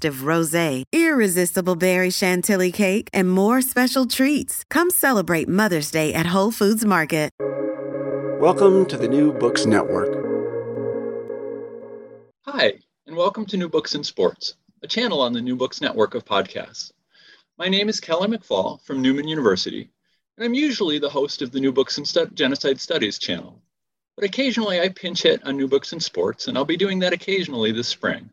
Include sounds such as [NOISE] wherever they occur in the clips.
rosé, irresistible berry chantilly cake, and more special treats. Come celebrate Mother's Day at Whole Foods Market. Welcome to the New Books Network. Hi, and welcome to New Books in Sports, a channel on the New Books Network of podcasts. My name is Kelly McFall from Newman University, and I'm usually the host of the New Books in Stu- Genocide Studies channel. But occasionally I pinch hit on New Books in Sports, and I'll be doing that occasionally this spring.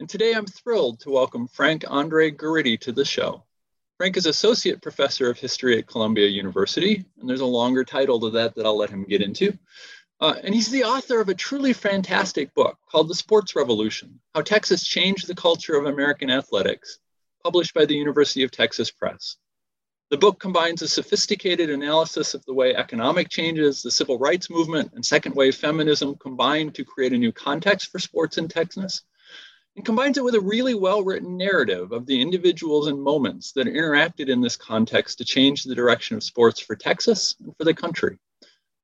And today I'm thrilled to welcome Frank Andre Guridy to the show. Frank is Associate Professor of History at Columbia University, and there's a longer title to that that I'll let him get into. Uh, and he's the author of a truly fantastic book called The Sports Revolution How Texas Changed the Culture of American Athletics, published by the University of Texas Press. The book combines a sophisticated analysis of the way economic changes, the civil rights movement, and second wave feminism combined to create a new context for sports in Texas and combines it with a really well written narrative of the individuals and moments that interacted in this context to change the direction of sports for Texas and for the country.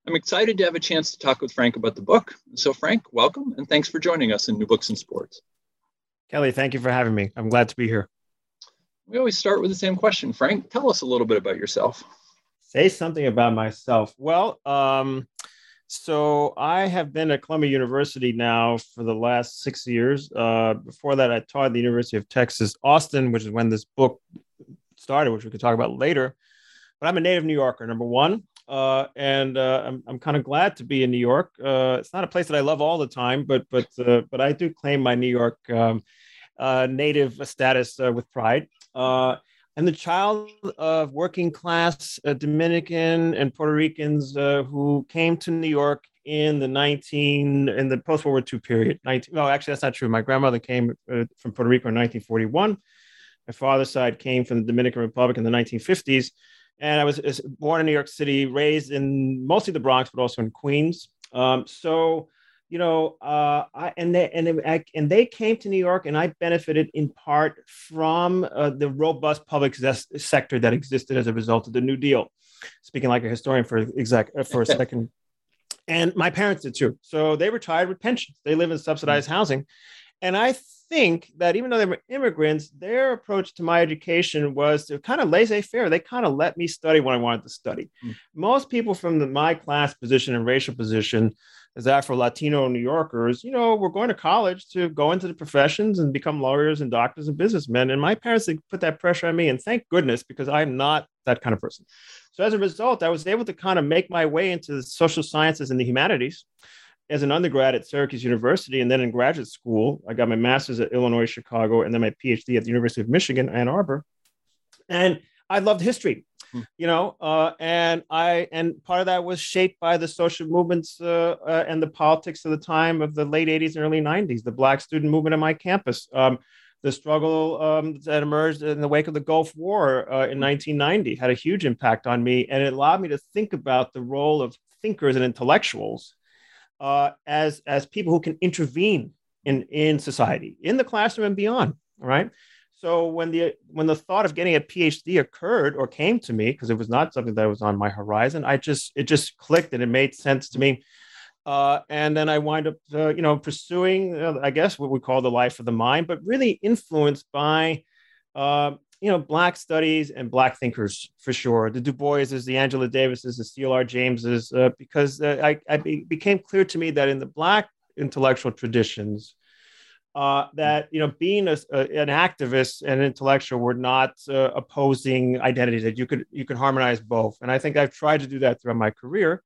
I'm excited to have a chance to talk with Frank about the book. So, Frank, welcome and thanks for joining us in New Books in Sports. Kelly, thank you for having me. I'm glad to be here. We always start with the same question. Frank, tell us a little bit about yourself. Say something about myself. Well, um, so I have been at Columbia University now for the last six years. Uh, before that, I taught at the University of Texas, Austin, which is when this book started, which we could talk about later. But I'm a native New Yorker, number one. Uh, and uh, I'm, I'm kind of glad to be in New York. Uh, it's not a place that I love all the time, but but uh, but I do claim my New York um, uh, native status with pride. I'm the child of working class uh, Dominican and Puerto Ricans uh, who came to New York in the 19 in the post World War II period. 19, no, actually, that's not true. My grandmother came uh, from Puerto Rico in 1941. My father's side came from the Dominican Republic in the 1950s. And I was, was born in New York City, raised in mostly the Bronx, but also in Queens. Um, so you know, uh, I, and they and they, and they came to New York, and I benefited in part from uh, the robust public sector that existed as a result of the New Deal. Speaking like a historian for exec uh, for a [LAUGHS] second, and my parents did too. So they retired with pensions. They live in subsidized mm-hmm. housing, and I think that even though they were immigrants, their approach to my education was to kind of laissez-faire. They kind of let me study what I wanted to study. Mm-hmm. Most people from the, my class position and racial position as Afro Latino New Yorkers, you know, we're going to college to go into the professions and become lawyers and doctors and businessmen. And my parents put that pressure on me, and thank goodness because I'm not that kind of person. So as a result, I was able to kind of make my way into the social sciences and the humanities as an undergrad at Syracuse University, and then in graduate school, I got my master's at Illinois Chicago, and then my PhD at the University of Michigan Ann Arbor. And I loved history. Hmm. you know uh, and i and part of that was shaped by the social movements uh, uh, and the politics of the time of the late 80s and early 90s the black student movement on my campus. Um, the struggle um, that emerged in the wake of the gulf war uh, in 1990 had a huge impact on me and it allowed me to think about the role of thinkers and intellectuals uh, as as people who can intervene in in society in the classroom and beyond all right so when the when the thought of getting a PhD occurred or came to me, because it was not something that was on my horizon, I just it just clicked and it made sense to me. Uh, and then I wind up, uh, you know, pursuing, uh, I guess, what we call the life of the mind, but really influenced by, uh, you know, Black studies and Black thinkers for sure. The Du Boises, the Angela Davises, the C.L.R. Jameses, uh, because uh, I, I be, became clear to me that in the Black intellectual traditions, uh, that you know being a, a, an activist and intellectual were not uh, opposing identities that you could you could harmonize both. And i think i've tried to do that throughout my career.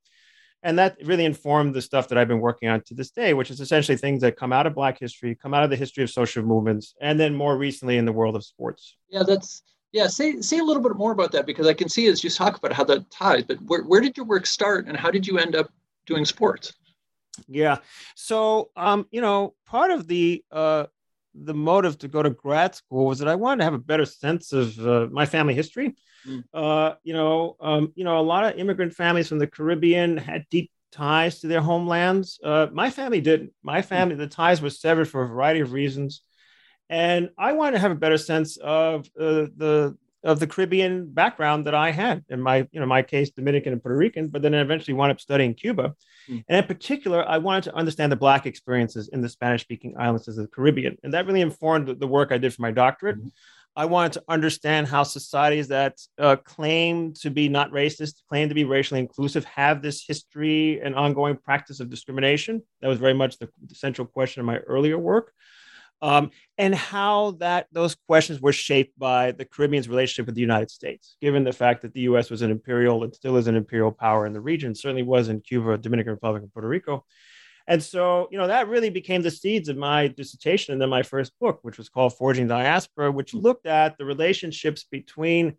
And that really informed the stuff that i've been working on to this day which is essentially things that come out of black history come out of the history of social movements and then more recently in the world of sports. Yeah that's yeah say say a little bit more about that because i can see as you talk about how that ties but where, where did your work start and how did you end up doing sports yeah. So, um, you know, part of the uh, the motive to go to grad school was that I wanted to have a better sense of uh, my family history. Mm. Uh, you know, um, you know, a lot of immigrant families from the Caribbean had deep ties to their homelands. Uh, my family didn't. My mm. family, mm. the ties were severed for a variety of reasons, and I wanted to have a better sense of uh, the of the Caribbean background that I had. In my, you know, my case, Dominican and Puerto Rican, but then I eventually wound up studying Cuba. Mm. And in particular, I wanted to understand the Black experiences in the Spanish speaking islands of the Caribbean. And that really informed the work I did for my doctorate. Mm-hmm. I wanted to understand how societies that uh, claim to be not racist, claim to be racially inclusive, have this history and ongoing practice of discrimination. That was very much the, the central question of my earlier work um, and how that those questions were shaped by the Caribbean's relationship with the United States, given the fact that the U.S. was an imperial and still is an imperial power in the region, certainly was in Cuba, Dominican Republic, and Puerto Rico. And so, you know, that really became the seeds of my dissertation and then my first book, which was called Forging Diaspora, which looked at the relationships between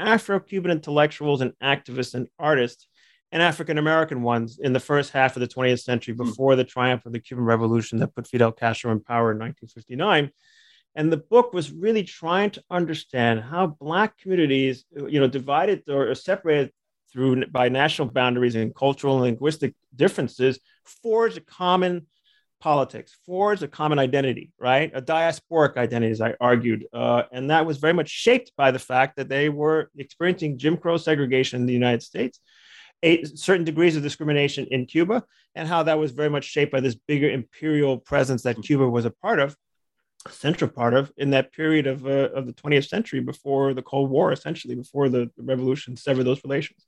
Afro Cuban intellectuals and activists and artists and African American ones in the first half of the 20th century hmm. before the triumph of the Cuban Revolution that put Fidel Castro in power in 1959. And the book was really trying to understand how Black communities, you know, divided or separated through by national boundaries and cultural and linguistic differences, forged a common politics, forged a common identity, right? A diasporic identity, as I argued. Uh, and that was very much shaped by the fact that they were experiencing Jim Crow segregation in the United States certain degrees of discrimination in Cuba, and how that was very much shaped by this bigger imperial presence that Cuba was a part of, a central part of, in that period of, uh, of the 20th century before the Cold War, essentially before the, the revolution severed those relations.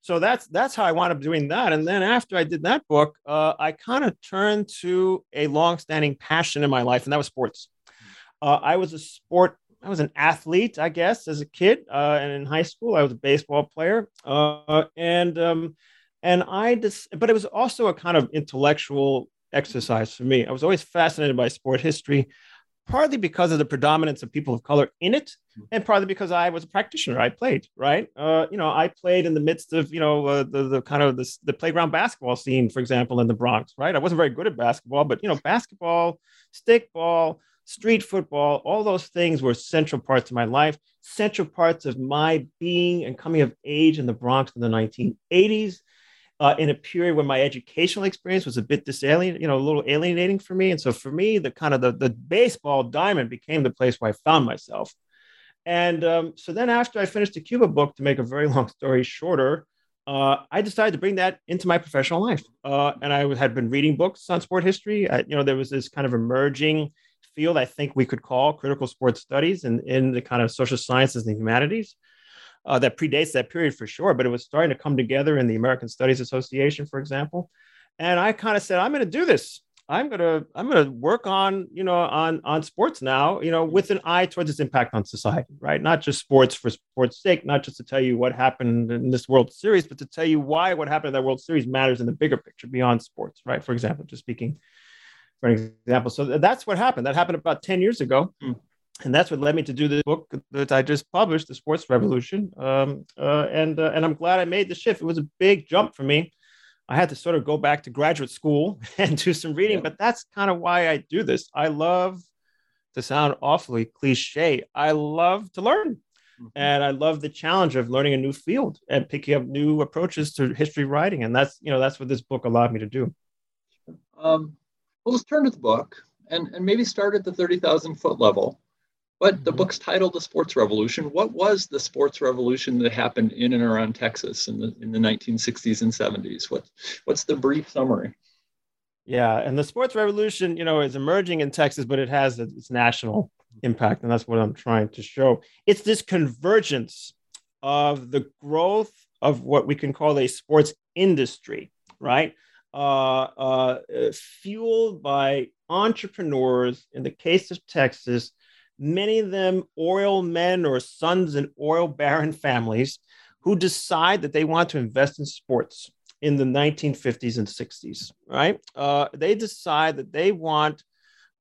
So that's that's how I wound up doing that. And then after I did that book, uh, I kind of turned to a long-standing passion in my life, and that was sports. Uh, I was a sport I was an athlete, I guess, as a kid, uh, and in high school, I was a baseball player, uh, and um, and I just, but it was also a kind of intellectual exercise for me. I was always fascinated by sport history, partly because of the predominance of people of color in it, and partly because I was a practitioner. I played, right? Uh, you know, I played in the midst of you know uh, the the kind of the, the playground basketball scene, for example, in the Bronx, right? I wasn't very good at basketball, but you know, basketball, stickball street football, all those things were central parts of my life, central parts of my being and coming of age in the Bronx in the 1980s. Uh, in a period when my educational experience was a bit disalien, you know, a little alienating for me. And so for me, the kind of the, the baseball diamond became the place where I found myself. And um, so then after I finished the Cuba book, to make a very long story shorter, uh, I decided to bring that into my professional life. Uh, and I had been reading books on sport history. I, you know, there was this kind of emerging field I think we could call critical sports studies and in the kind of social sciences and humanities. Uh, that predates that period for sure, but it was starting to come together in the American Studies Association, for example. And I kind of said, I'm going to do this. I'm going to I'm going to work on you know on on sports now you know with an eye towards its impact on society right not just sports for sports sake not just to tell you what happened in this World Series but to tell you why what happened in that World Series matters in the bigger picture beyond sports right for example just speaking for example. So that's what happened. That happened about 10 years ago. Mm. And that's what led me to do the book that I just published, The Sports Revolution. Um, uh, and, uh, and I'm glad I made the shift. It was a big jump for me. I had to sort of go back to graduate school [LAUGHS] and do some reading, yeah. but that's kind of why I do this. I love to sound awfully cliche. I love to learn. Mm-hmm. And I love the challenge of learning a new field and picking up new approaches to history writing. And that's, you know, that's what this book allowed me to do. Um, well, let's turn to the book and, and maybe start at the 30,000 foot level. But the mm-hmm. book's titled "The Sports Revolution." What was the sports revolution that happened in and around Texas in the in the 1960s and 70s? What what's the brief summary? Yeah, and the sports revolution, you know, is emerging in Texas, but it has its national impact, and that's what I'm trying to show. It's this convergence of the growth of what we can call a sports industry, right? Uh, uh, fueled by entrepreneurs. In the case of Texas, many of them oil men or sons in oil baron families who decide that they want to invest in sports in the 1950s and 60s, right? Uh, they decide that they want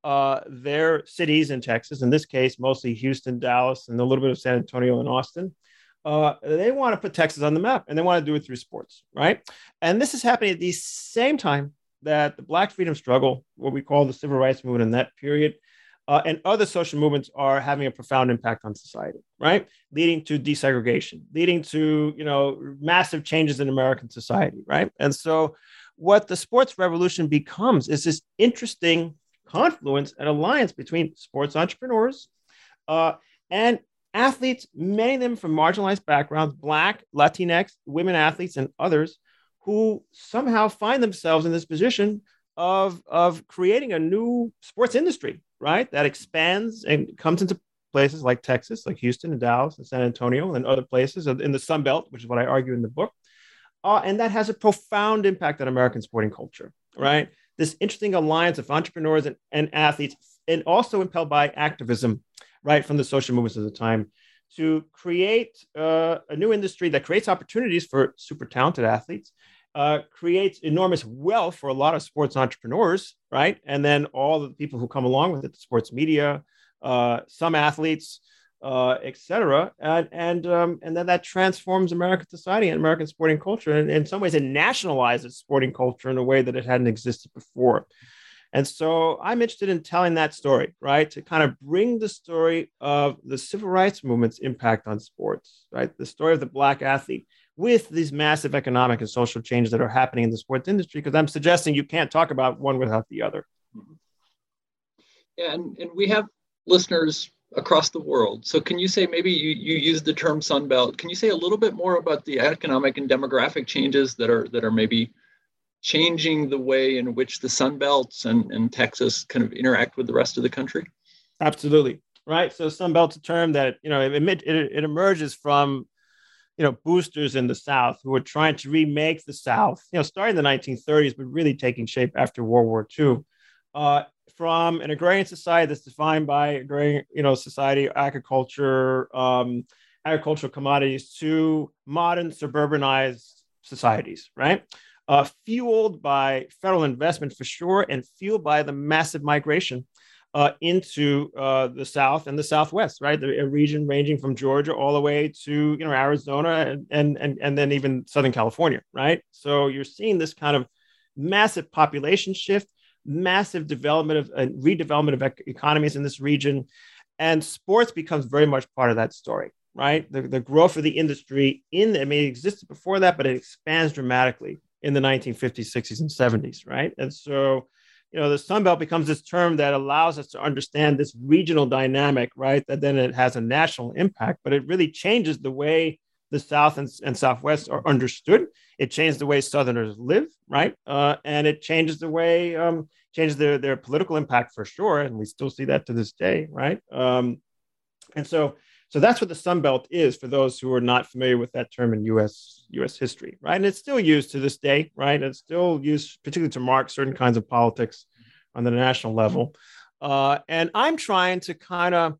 uh, their cities in Texas, in this case, mostly Houston, Dallas, and a little bit of San Antonio and Austin. Uh, they want to put Texas on the map and they want to do it through sports, right? And this is happening at the same time that the Black freedom struggle, what we call the civil rights movement in that period, uh, and other social movements are having a profound impact on society, right? Leading to desegregation, leading to you know massive changes in American society, right? And so, what the sports revolution becomes is this interesting confluence and alliance between sports entrepreneurs uh, and athletes, many of them from marginalized backgrounds, Black, Latinx, women athletes, and others who somehow find themselves in this position of, of creating a new sports industry, right? That expands and comes into places like Texas, like Houston and Dallas and San Antonio and other places in the Sun Belt, which is what I argue in the book. Uh, and that has a profound impact on American sporting culture, right? This interesting alliance of entrepreneurs and, and athletes, and also impelled by activism, right, from the social movements of the time to create uh, a new industry that creates opportunities for super talented athletes uh, creates enormous wealth for a lot of sports entrepreneurs, right? And then all the people who come along with it, the sports media, uh, some athletes, uh, etc. And and um, and then that transforms American society and American sporting culture. And in some ways, it nationalizes sporting culture in a way that it hadn't existed before. And so I'm interested in telling that story, right? To kind of bring the story of the civil rights movement's impact on sports, right? The story of the Black athlete with these massive economic and social changes that are happening in the sports industry because i'm suggesting you can't talk about one without the other mm-hmm. yeah, and, and we have listeners across the world so can you say maybe you, you use the term sun belt can you say a little bit more about the economic and demographic changes that are that are maybe changing the way in which the sun belts and, and texas kind of interact with the rest of the country? Absolutely. Right? So sun belt's a term that you know it, it, it emerges from you know, boosters in the South who were trying to remake the South, you know, starting in the 1930s, but really taking shape after World War II, uh, from an agrarian society that's defined by agrarian, you know, society, agriculture, um, agricultural commodities, to modern suburbanized societies, right? Uh, fueled by federal investment for sure, and fueled by the massive migration uh, into uh, the South and the Southwest, right? The, a region ranging from Georgia all the way to you know Arizona and, and and and then even Southern California, right? So you're seeing this kind of massive population shift, massive development of uh, redevelopment of ec- economies in this region, and sports becomes very much part of that story, right? The, the growth of the industry in I mean, it existed before that, but it expands dramatically in the 1950s, 60s, and 70s, right? And so you know, the Sun Belt becomes this term that allows us to understand this regional dynamic, right? That then it has a national impact, but it really changes the way the South and, and Southwest are understood. It changes the way Southerners live, right? Uh, and it changes the way, um, changes their, their political impact for sure. And we still see that to this day, right? Um, and so so that's what the Sun Belt is for those who are not familiar with that term in U.S. U.S. history, right? And it's still used to this day, right? It's still used particularly to mark certain kinds of politics on the national level. Uh, and I'm trying to kind of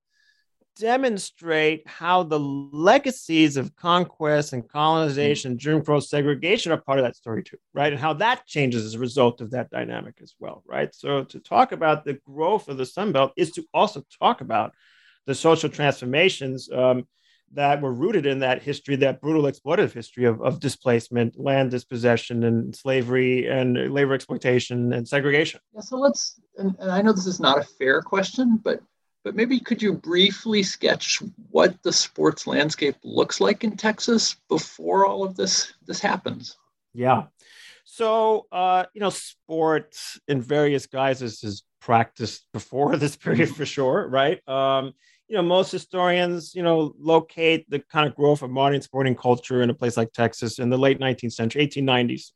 demonstrate how the legacies of conquest and colonization, Jim Crow segregation are part of that story too, right? And how that changes as a result of that dynamic as well, right? So to talk about the growth of the Sun Belt is to also talk about the social transformations um, that were rooted in that history, that brutal exploitative history of, of displacement, land dispossession, and slavery, and labor exploitation and segregation. Yeah, so let's, and, and I know this is not a fair question, but but maybe could you briefly sketch what the sports landscape looks like in Texas before all of this this happens? Yeah. So, uh, you know, sports in various guises is practiced before [LAUGHS] this period for sure, right? Um, you know, most historians, you know, locate the kind of growth of modern sporting culture in a place like Texas in the late 19th century, 1890s,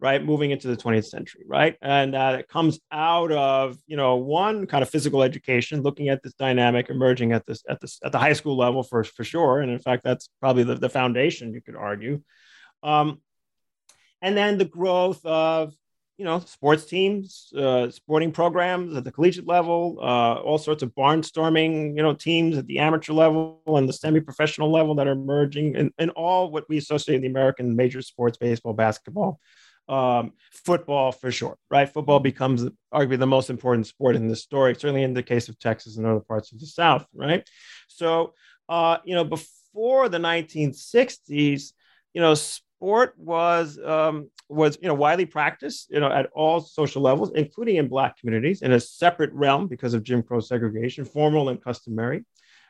right, moving into the 20th century, right, and uh, it comes out of you know one kind of physical education, looking at this dynamic emerging at this at this at the high school level for for sure, and in fact, that's probably the, the foundation you could argue. Um, and then the growth of you know, sports teams, uh, sporting programs at the collegiate level, uh, all sorts of barnstorming, you know, teams at the amateur level and the semi-professional level that are emerging, and, and all what we associate in the American major sports, baseball, basketball, um, football for sure, right? Football becomes arguably the most important sport in this story, certainly in the case of Texas and other parts of the South, right? So, uh, you know, before the 1960s, you know, sport was um, was you know widely practiced you know at all social levels, including in Black communities, in a separate realm because of Jim Crow segregation, formal and customary,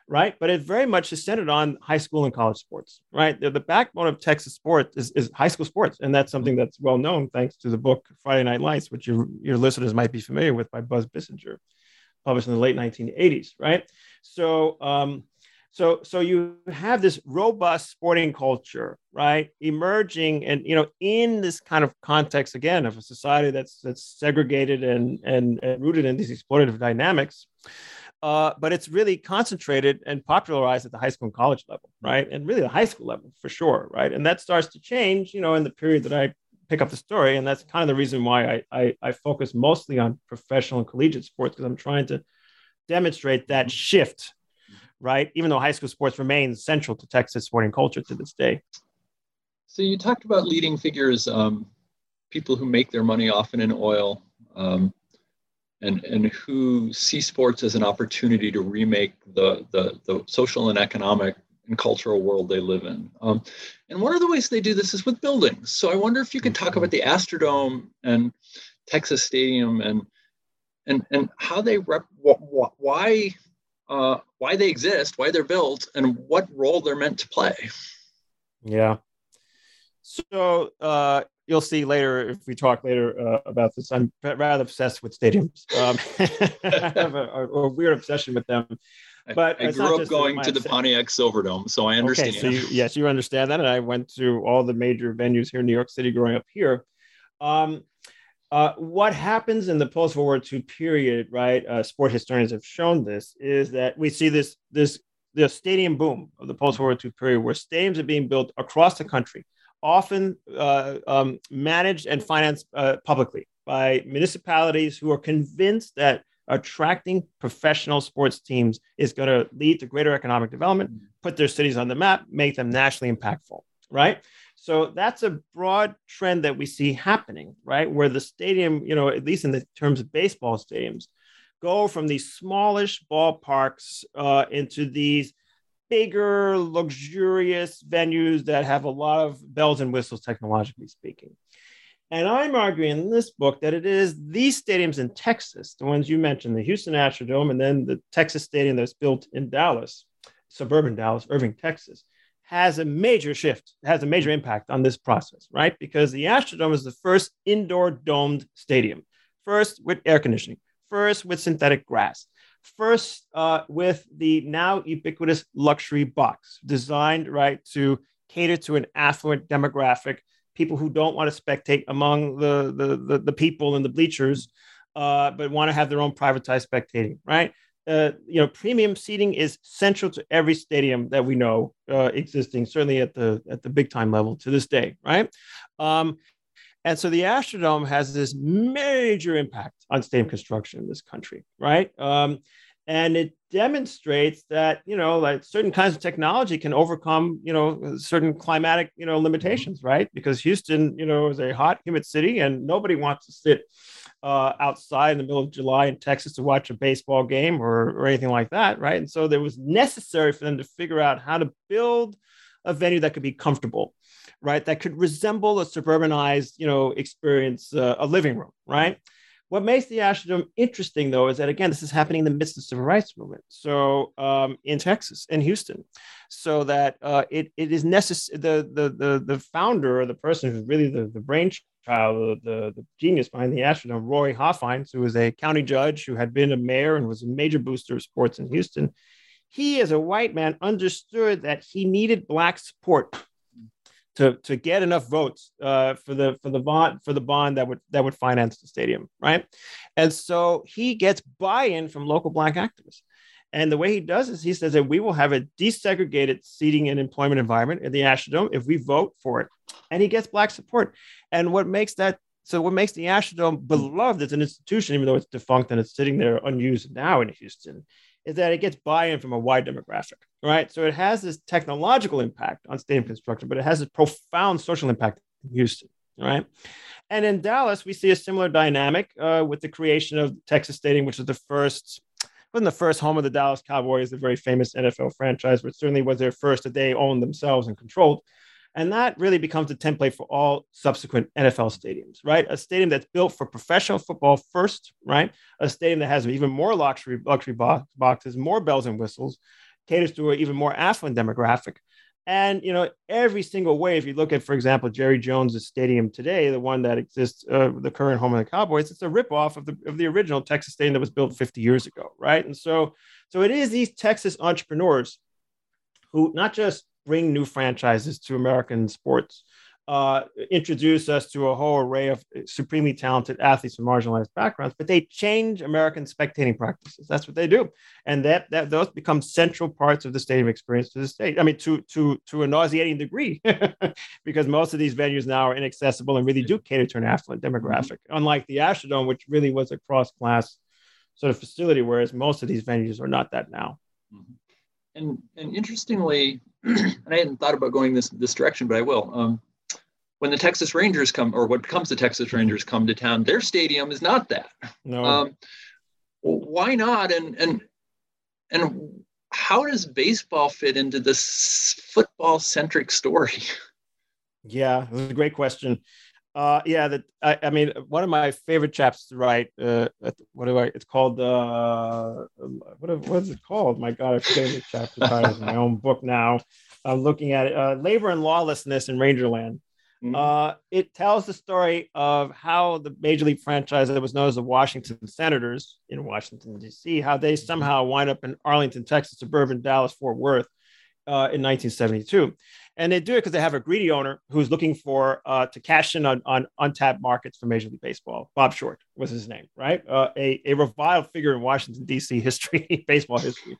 right? But it very much is centered on high school and college sports, right? The, the backbone of Texas sports is, is high school sports, and that's something that's well known thanks to the book Friday Night Lights, which your your listeners might be familiar with by Buzz Bissinger, published in the late 1980s, right? So um, so so you have this robust sporting culture right? Emerging and you know in this kind of context again of a society that's that's segregated and and, and rooted in these exploitative dynamics uh, but it's really concentrated and popularized at the high school and college level right? And really the high school level for sure right? And that starts to change you know in the period that i pick up the story and that's kind of the reason why i i, I focus mostly on professional and collegiate sports because i'm trying to demonstrate that shift right? Even though high school sports remains central to Texas sporting culture to this day. So you talked about leading figures, um, people who make their money often in oil, um, and and who see sports as an opportunity to remake the the, the social and economic and cultural world they live in. Um, and one of the ways they do this is with buildings. So I wonder if you could talk about the Astrodome and Texas Stadium and and and how they rep why uh, why they exist, why they're built, and what role they're meant to play. Yeah. So uh, you'll see later if we talk later uh, about this. I'm rather obsessed with stadiums. Um, [LAUGHS] I have a, a, weird obsession with them. But I, I grew up going to the Pontiac Silverdome, so I understand. Okay, so you, yes, you understand that, and I went to all the major venues here in New York City growing up here. Um, uh, what happens in the post World War II period, right? Uh, sport historians have shown this is that we see this this the stadium boom of the post World War II period, where stadiums are being built across the country, often uh, um, managed and financed uh, publicly by municipalities who are convinced that attracting professional sports teams is going to lead to greater economic development, put their cities on the map, make them nationally impactful, right? So that's a broad trend that we see happening, right? Where the stadium, you know, at least in the terms of baseball stadiums, go from these smallish ballparks uh, into these bigger, luxurious venues that have a lot of bells and whistles, technologically speaking. And I'm arguing in this book that it is these stadiums in Texas, the ones you mentioned, the Houston Astrodome, and then the Texas Stadium that's built in Dallas, suburban Dallas, Irving, Texas, has a major shift, has a major impact on this process, right? Because the Astrodome is the first indoor domed stadium, first with air conditioning, first with synthetic grass, first uh, with the now ubiquitous luxury box designed, right, to cater to an affluent demographic, people who don't want to spectate among the, the, the, the people in the bleachers, uh, but want to have their own privatized spectating, right? Uh, you know, premium seating is central to every stadium that we know uh, existing, certainly at the at the big time level to this day, right? Um, and so the Astrodome has this major impact on stadium construction in this country, right? Um, and it demonstrates that you know, like certain kinds of technology can overcome you know certain climatic you know limitations, right? Because Houston, you know, is a hot, humid city, and nobody wants to sit uh, outside in the middle of July in Texas to watch a baseball game or, or anything like that, right? And so there was necessary for them to figure out how to build a venue that could be comfortable, right? That could resemble a suburbanized, you know, experience, uh, a living room, right? What makes the Astrodome interesting, though, is that again, this is happening in the midst of the civil rights movement. So um, in Texas, in Houston, so that uh, it, it is necessary. The, the the the founder or the person who's really the the brainchild, the, the, the genius behind the Astrodome, Roy Hofheinz, who was a county judge who had been a mayor and was a major booster of sports in Houston. he, as a white man, understood that he needed black support to, to get enough votes uh, for the for the bond for the bond that would that would finance the stadium, right? And so he gets buy-in from local black activists. And the way he does is he says that we will have a desegregated seating and employment environment in the Astrodome if we vote for it. And he gets black support. And what makes that so what makes the Astrodome beloved as an institution, even though it's defunct and it's sitting there unused now in Houston, is that it gets buy-in from a wide demographic, right? So it has this technological impact on stadium construction, but it has a profound social impact in Houston, right? And in Dallas, we see a similar dynamic uh, with the creation of Texas Stadium, which was the first wasn't the first home of the Dallas Cowboys, the very famous NFL franchise, but certainly was their first that they owned themselves and controlled. And that really becomes the template for all subsequent NFL stadiums, right? A stadium that's built for professional football first, right? A stadium that has even more luxury luxury boxes, more bells and whistles, caters to an even more affluent demographic. And you know, every single way, if you look at, for example, Jerry Jones' stadium today, the one that exists, uh, the current home of the Cowboys, it's a ripoff of the of the original Texas stadium that was built 50 years ago, right? And so, so it is these Texas entrepreneurs who not just bring new franchises to American sports, uh, introduce us to a whole array of supremely talented athletes from marginalized backgrounds, but they change American spectating practices. That's what they do, and that that those become central parts of the stadium experience to the state. I mean, to to to a nauseating degree, [LAUGHS] because most of these venues now are inaccessible and really do cater to an affluent demographic, mm-hmm. unlike the Astrodome, which really was a cross class sort of facility, whereas most of these venues are not that now. Mm-hmm. And and interestingly, [CLEARS THROAT] and I hadn't thought about going this this direction, but I will. Um, when the Texas Rangers come, or what becomes the Texas Rangers come to town, their stadium is not that. No. Um, why not? And and and how does baseball fit into this football centric story? [LAUGHS] Yeah, that's a great question. Uh, yeah, that I, I, mean, one of my favorite chapters to write. Uh, what do I? It's called. Uh, what what is it called? My God, I forget the chapter title. my own book now. I'm looking at it. Uh, Labor and lawlessness in Rangerland. Mm-hmm. Uh, it tells the story of how the major league franchise that was known as the Washington Senators in Washington D.C. how they somehow wind up in Arlington, Texas, suburban Dallas, Fort Worth, uh, in 1972 and they do it because they have a greedy owner who's looking for uh, to cash in on, on untapped markets for Major League Baseball. Bob Short was his name, right? Uh, a, a reviled figure in Washington D.C. [LAUGHS] history, baseball history,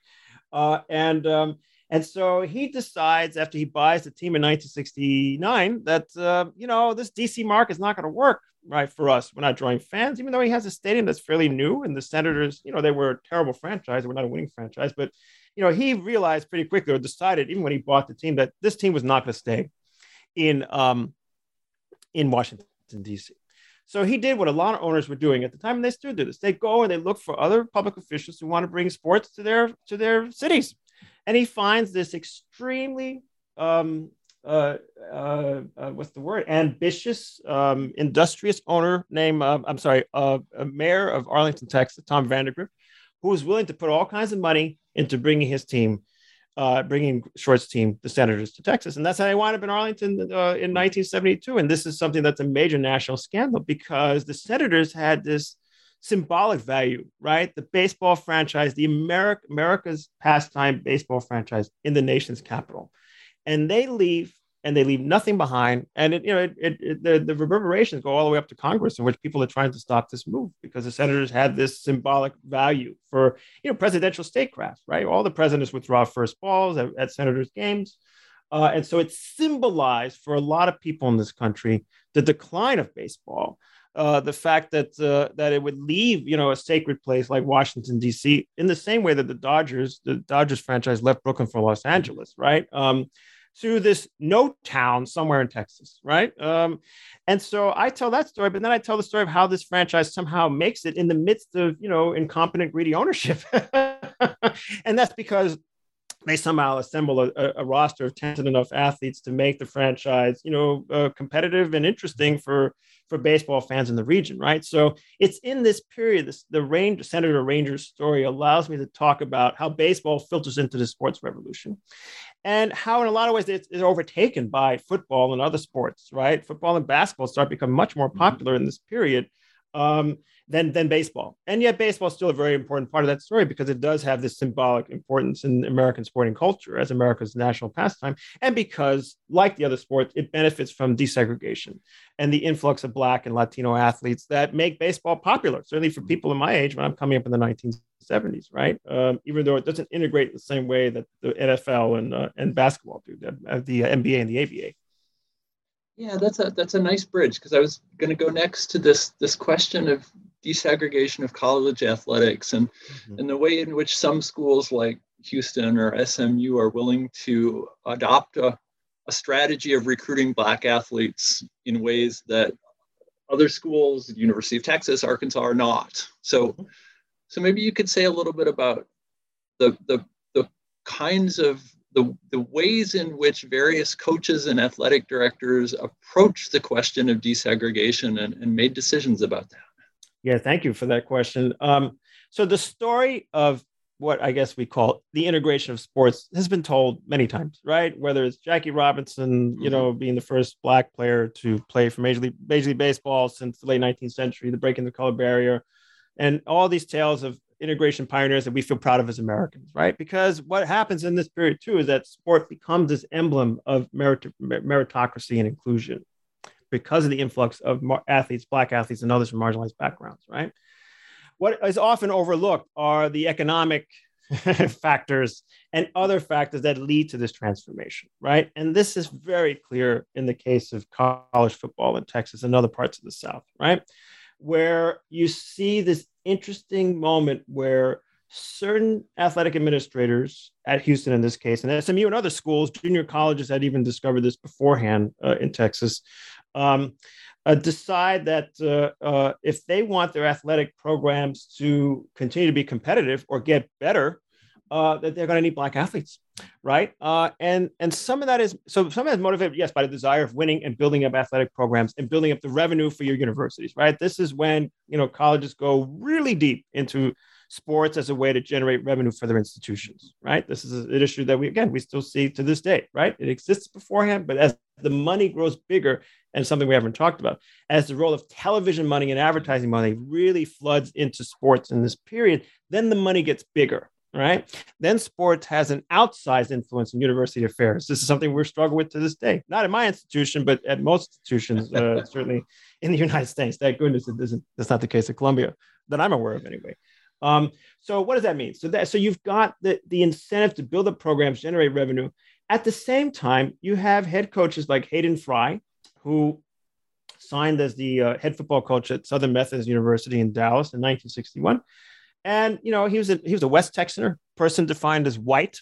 uh, and um, and so he decides after he buys the team in 1969 that uh, you know this DC market is not going to work right for us. We're not drawing fans, even though he has a stadium that's fairly new, and the Senators, you know, they were a terrible franchise. We're not a winning franchise, but you know, he realized pretty quickly or decided even when he bought the team that this team was not going to stay in um, in Washington D.C. So he did what a lot of owners were doing at the time, and they still do this. They go and they look for other public officials who want to bring sports to their to their cities, and he finds this extremely um, uh, uh, uh, what's the word? Ambitious, um, industrious owner named uh, I'm sorry, uh, a mayor of Arlington, Texas, Tom Vandergriff, who was willing to put all kinds of money into bringing his team, uh, bringing Short's team, the Senators, to Texas. And that's how they wound up in Arlington uh, in 1972. And this is something that's a major national scandal because the Senators had this symbolic value, right? The baseball franchise, the America, America's pastime baseball franchise in the nation's capital. And they leave and they leave nothing behind. And it, you know, it, it, it, the, the reverberations go all the way up to Congress, in which people are trying to stop this move because the senators had this symbolic value for you know presidential statecraft, right? All the presidents withdraw first balls at, at senators' games. Uh, and so it symbolized for a lot of people in this country the decline of baseball, uh, the fact that uh, that it would leave you know a sacred place like Washington D.C. in the same way that the Dodgers, the Dodgers franchise left Brooklyn for Los Angeles, right? Um, to this no town somewhere in Texas, right? Um, and so I tell that story, but then I tell the story of how this franchise somehow makes it in the midst of you know incompetent, greedy ownership, [LAUGHS] and that's because they somehow assemble a, a, roster of talented enough athletes to make the franchise, you know, uh, competitive and interesting for for baseball fans in the region, right? So it's in this period, this, the range, Senator Ranger's story allows me to talk about how baseball filters into the sports revolution and how in a lot of ways it's, it's, overtaken by football and other sports right football and basketball start becoming much more mm-hmm. popular in this period um, than than baseball. And yet, baseball is still a very important part of that story because it does have this symbolic importance in American sporting culture as America's national pastime, and because, like the other sports, it benefits from desegregation and the influx of Black and Latino athletes that make baseball popular. Certainly for people in my age, when I'm coming up in the 1970s, right? Um, even though it doesn't integrate the same way that the NFL and uh, and basketball do, the, uh, the NBA and the ABA. Yeah, that's a that's a nice bridge because I was going to go next to this this question of desegregation of college athletics and mm-hmm. and the way in which some schools like Houston or SMU are willing to adopt a, a strategy of recruiting black athletes in ways that other schools, University of Texas, Arkansas, are not. So, mm-hmm. so maybe you could say a little bit about the the the kinds of the, the ways in which various coaches and athletic directors approach the question of desegregation and, and made decisions about that. Yeah, thank you for that question. Um, so the story of what I guess we call the integration of sports has been told many times, right? Whether it's Jackie Robinson, you know, mm-hmm. being the first black player to play for Major League, Major League Baseball since the late 19th century, the breaking the color barrier, and all these tales of integration pioneers that we feel proud of as Americans, right? Because what happens in this period too is that sport becomes this emblem of merit- meritocracy and inclusion because of the influx of athletes, black athletes, and others from marginalized backgrounds, right? What is often overlooked are the economic [LAUGHS] factors and other factors that lead to this transformation, right? And this is very clear in the case of college football in Texas and other parts of the South, right? Where you see this interesting moment where certain athletic administrators at Houston, in this case, and SMU and other schools, junior colleges had even discovered this beforehand uh, in Texas, um, uh, decide that uh, uh if they want their athletic programs to continue to be competitive or get better, uh, that they're going to need black athletes, right? Uh, and and some of that is so some of that is motivated, yes, by the desire of winning and building up athletic programs and building up the revenue for your universities, right? This is when you know colleges go really deep into sports as a way to generate revenue for their institutions, right? This is an issue that we again we still see to this day, right? It exists beforehand, but as the money grows bigger, and something we haven't talked about, as the role of television money and advertising money really floods into sports in this period, then the money gets bigger, right? Then sports has an outsized influence in university affairs. This is something we're struggling with to this day. Not in my institution, but at most institutions, uh, [LAUGHS] certainly in the United States. Thank goodness it isn't. That's not the case at Columbia that I'm aware of, anyway. Um, so what does that mean? So that so you've got the the incentive to build up programs, generate revenue. At the same time, you have head coaches like Hayden Fry, who signed as the uh, head football coach at Southern Methodist University in Dallas in 1961 and you know, he was a he was a West Texaner, person defined as white,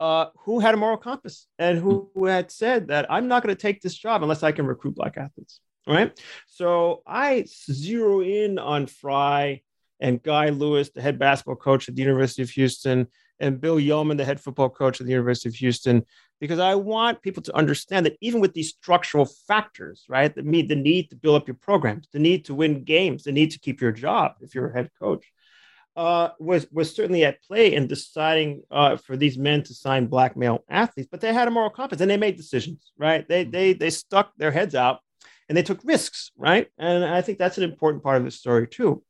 uh, who had a moral compass and who, who had said that I'm not going to take this job unless I can recruit black athletes. Right. So I zero in on Fry and Guy Lewis, the head basketball coach at the University of Houston, and Bill Yeoman, the head football coach at the University of Houston, because I want people to understand that even with these structural factors, right, the the need to build up your programs, the need to win games, the need to keep your job if you're a head coach, uh, was was certainly at play in deciding uh, for these men to sign black male athletes, but they had a moral compass and they made decisions, right? They they they stuck their heads out and they took risks, right? And I think that's an important part of the story too.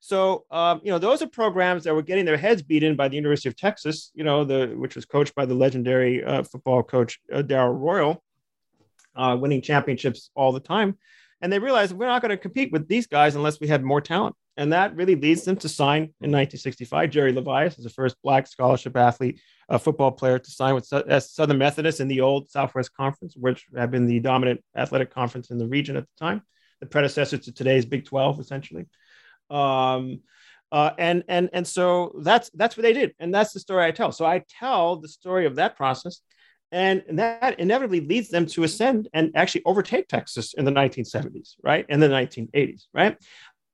So um, you know, those are programs that were getting their heads beaten by the University of Texas, you know, the which was coached by the legendary uh, football coach uh, Darrell Royal, uh, winning championships all the time. And they realized we're not going to compete with these guys unless we had more talent. And that really leads them to sign in 1965. Jerry LeVias is the first Black scholarship athlete, a football player to sign with Southern Methodist in the old Southwest Conference, which had been the dominant athletic conference in the region at the time, the predecessor to today's Big 12, essentially. Um, uh, and and and so that's that's what they did, and that's the story I tell. So I tell the story of that process, and that inevitably leads them to ascend and actually overtake Texas in the 1970s, right, in the 1980s, right.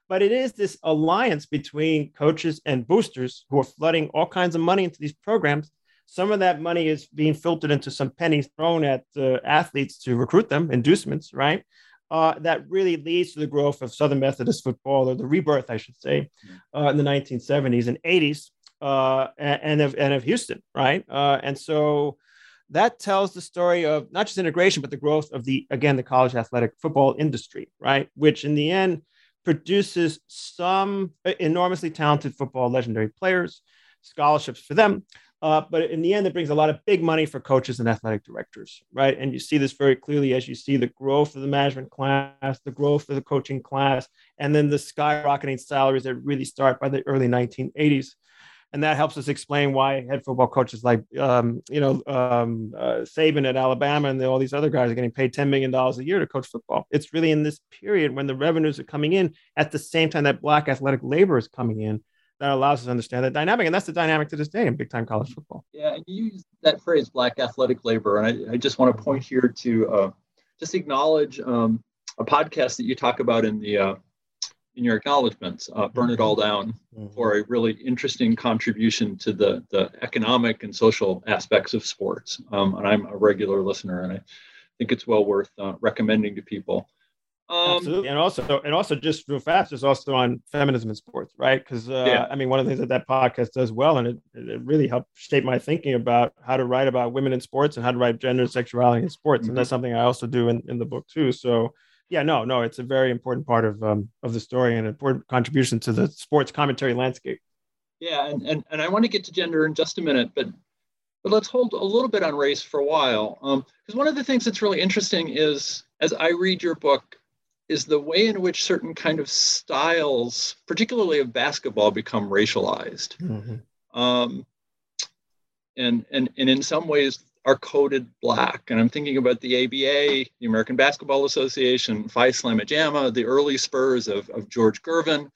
But it is this alliance between coaches and boosters who are flooding all kinds of money into these programs. Some of that money is being filtered into some pennies thrown at uh, athletes to recruit them, inducements, right? Uh, that really leads to the growth of Southern Methodist football, or the rebirth, I should say, uh, in the 1970s and 80s, uh, and, of, and of Houston, right? Uh, and so that tells the story of not just integration, but the growth of the, again, the college athletic football industry, right? Which in the end, produces some enormously talented football legendary players, scholarships for them. Uh, but in the end, it brings a lot of big money for coaches and athletic directors, right? And you see this very clearly as you see the growth of the management class, the growth of the coaching class, and then the skyrocketing salaries that really start by the early 1980s and that helps us explain why head football coaches like um, you know um, uh, Saban at Alabama and the, all these other guys are getting paid ten million dollars a year to coach football. It's really in this period when the revenues are coming in at the same time that black athletic labor is coming in that allows us to understand that dynamic, and that's the dynamic to this day in big time college football. Yeah, and you use that phrase "black athletic labor," and I, I just want to point here to uh, just acknowledge um, a podcast that you talk about in the uh, in your acknowledgments, uh, burn it all down mm-hmm. for a really interesting contribution to the, the economic and social aspects of sports. Um, and I'm a regular listener, and I think it's well worth uh, recommending to people. Um, Absolutely, and also, and also, just real fast, is also on feminism in sports, right? Because uh, yeah. I mean, one of the things that that podcast does well, and it, it really helped shape my thinking about how to write about women in sports and how to write gender and sexuality in sports, mm-hmm. and that's something I also do in, in the book too. So yeah, no, no, it's a very important part of um, of the story and an important contribution to the sports commentary landscape. Yeah, and, and, and I want to get to gender in just a minute, but but let's hold a little bit on race for a while. Because um, one of the things that's really interesting is, as I read your book, is the way in which certain kind of styles, particularly of basketball, become racialized. Mm-hmm. Um, and, and, and in some ways, are coded black. And I'm thinking about the ABA, the American Basketball Association, Phi Slamma Jamma, the early Spurs of, of George Gervin.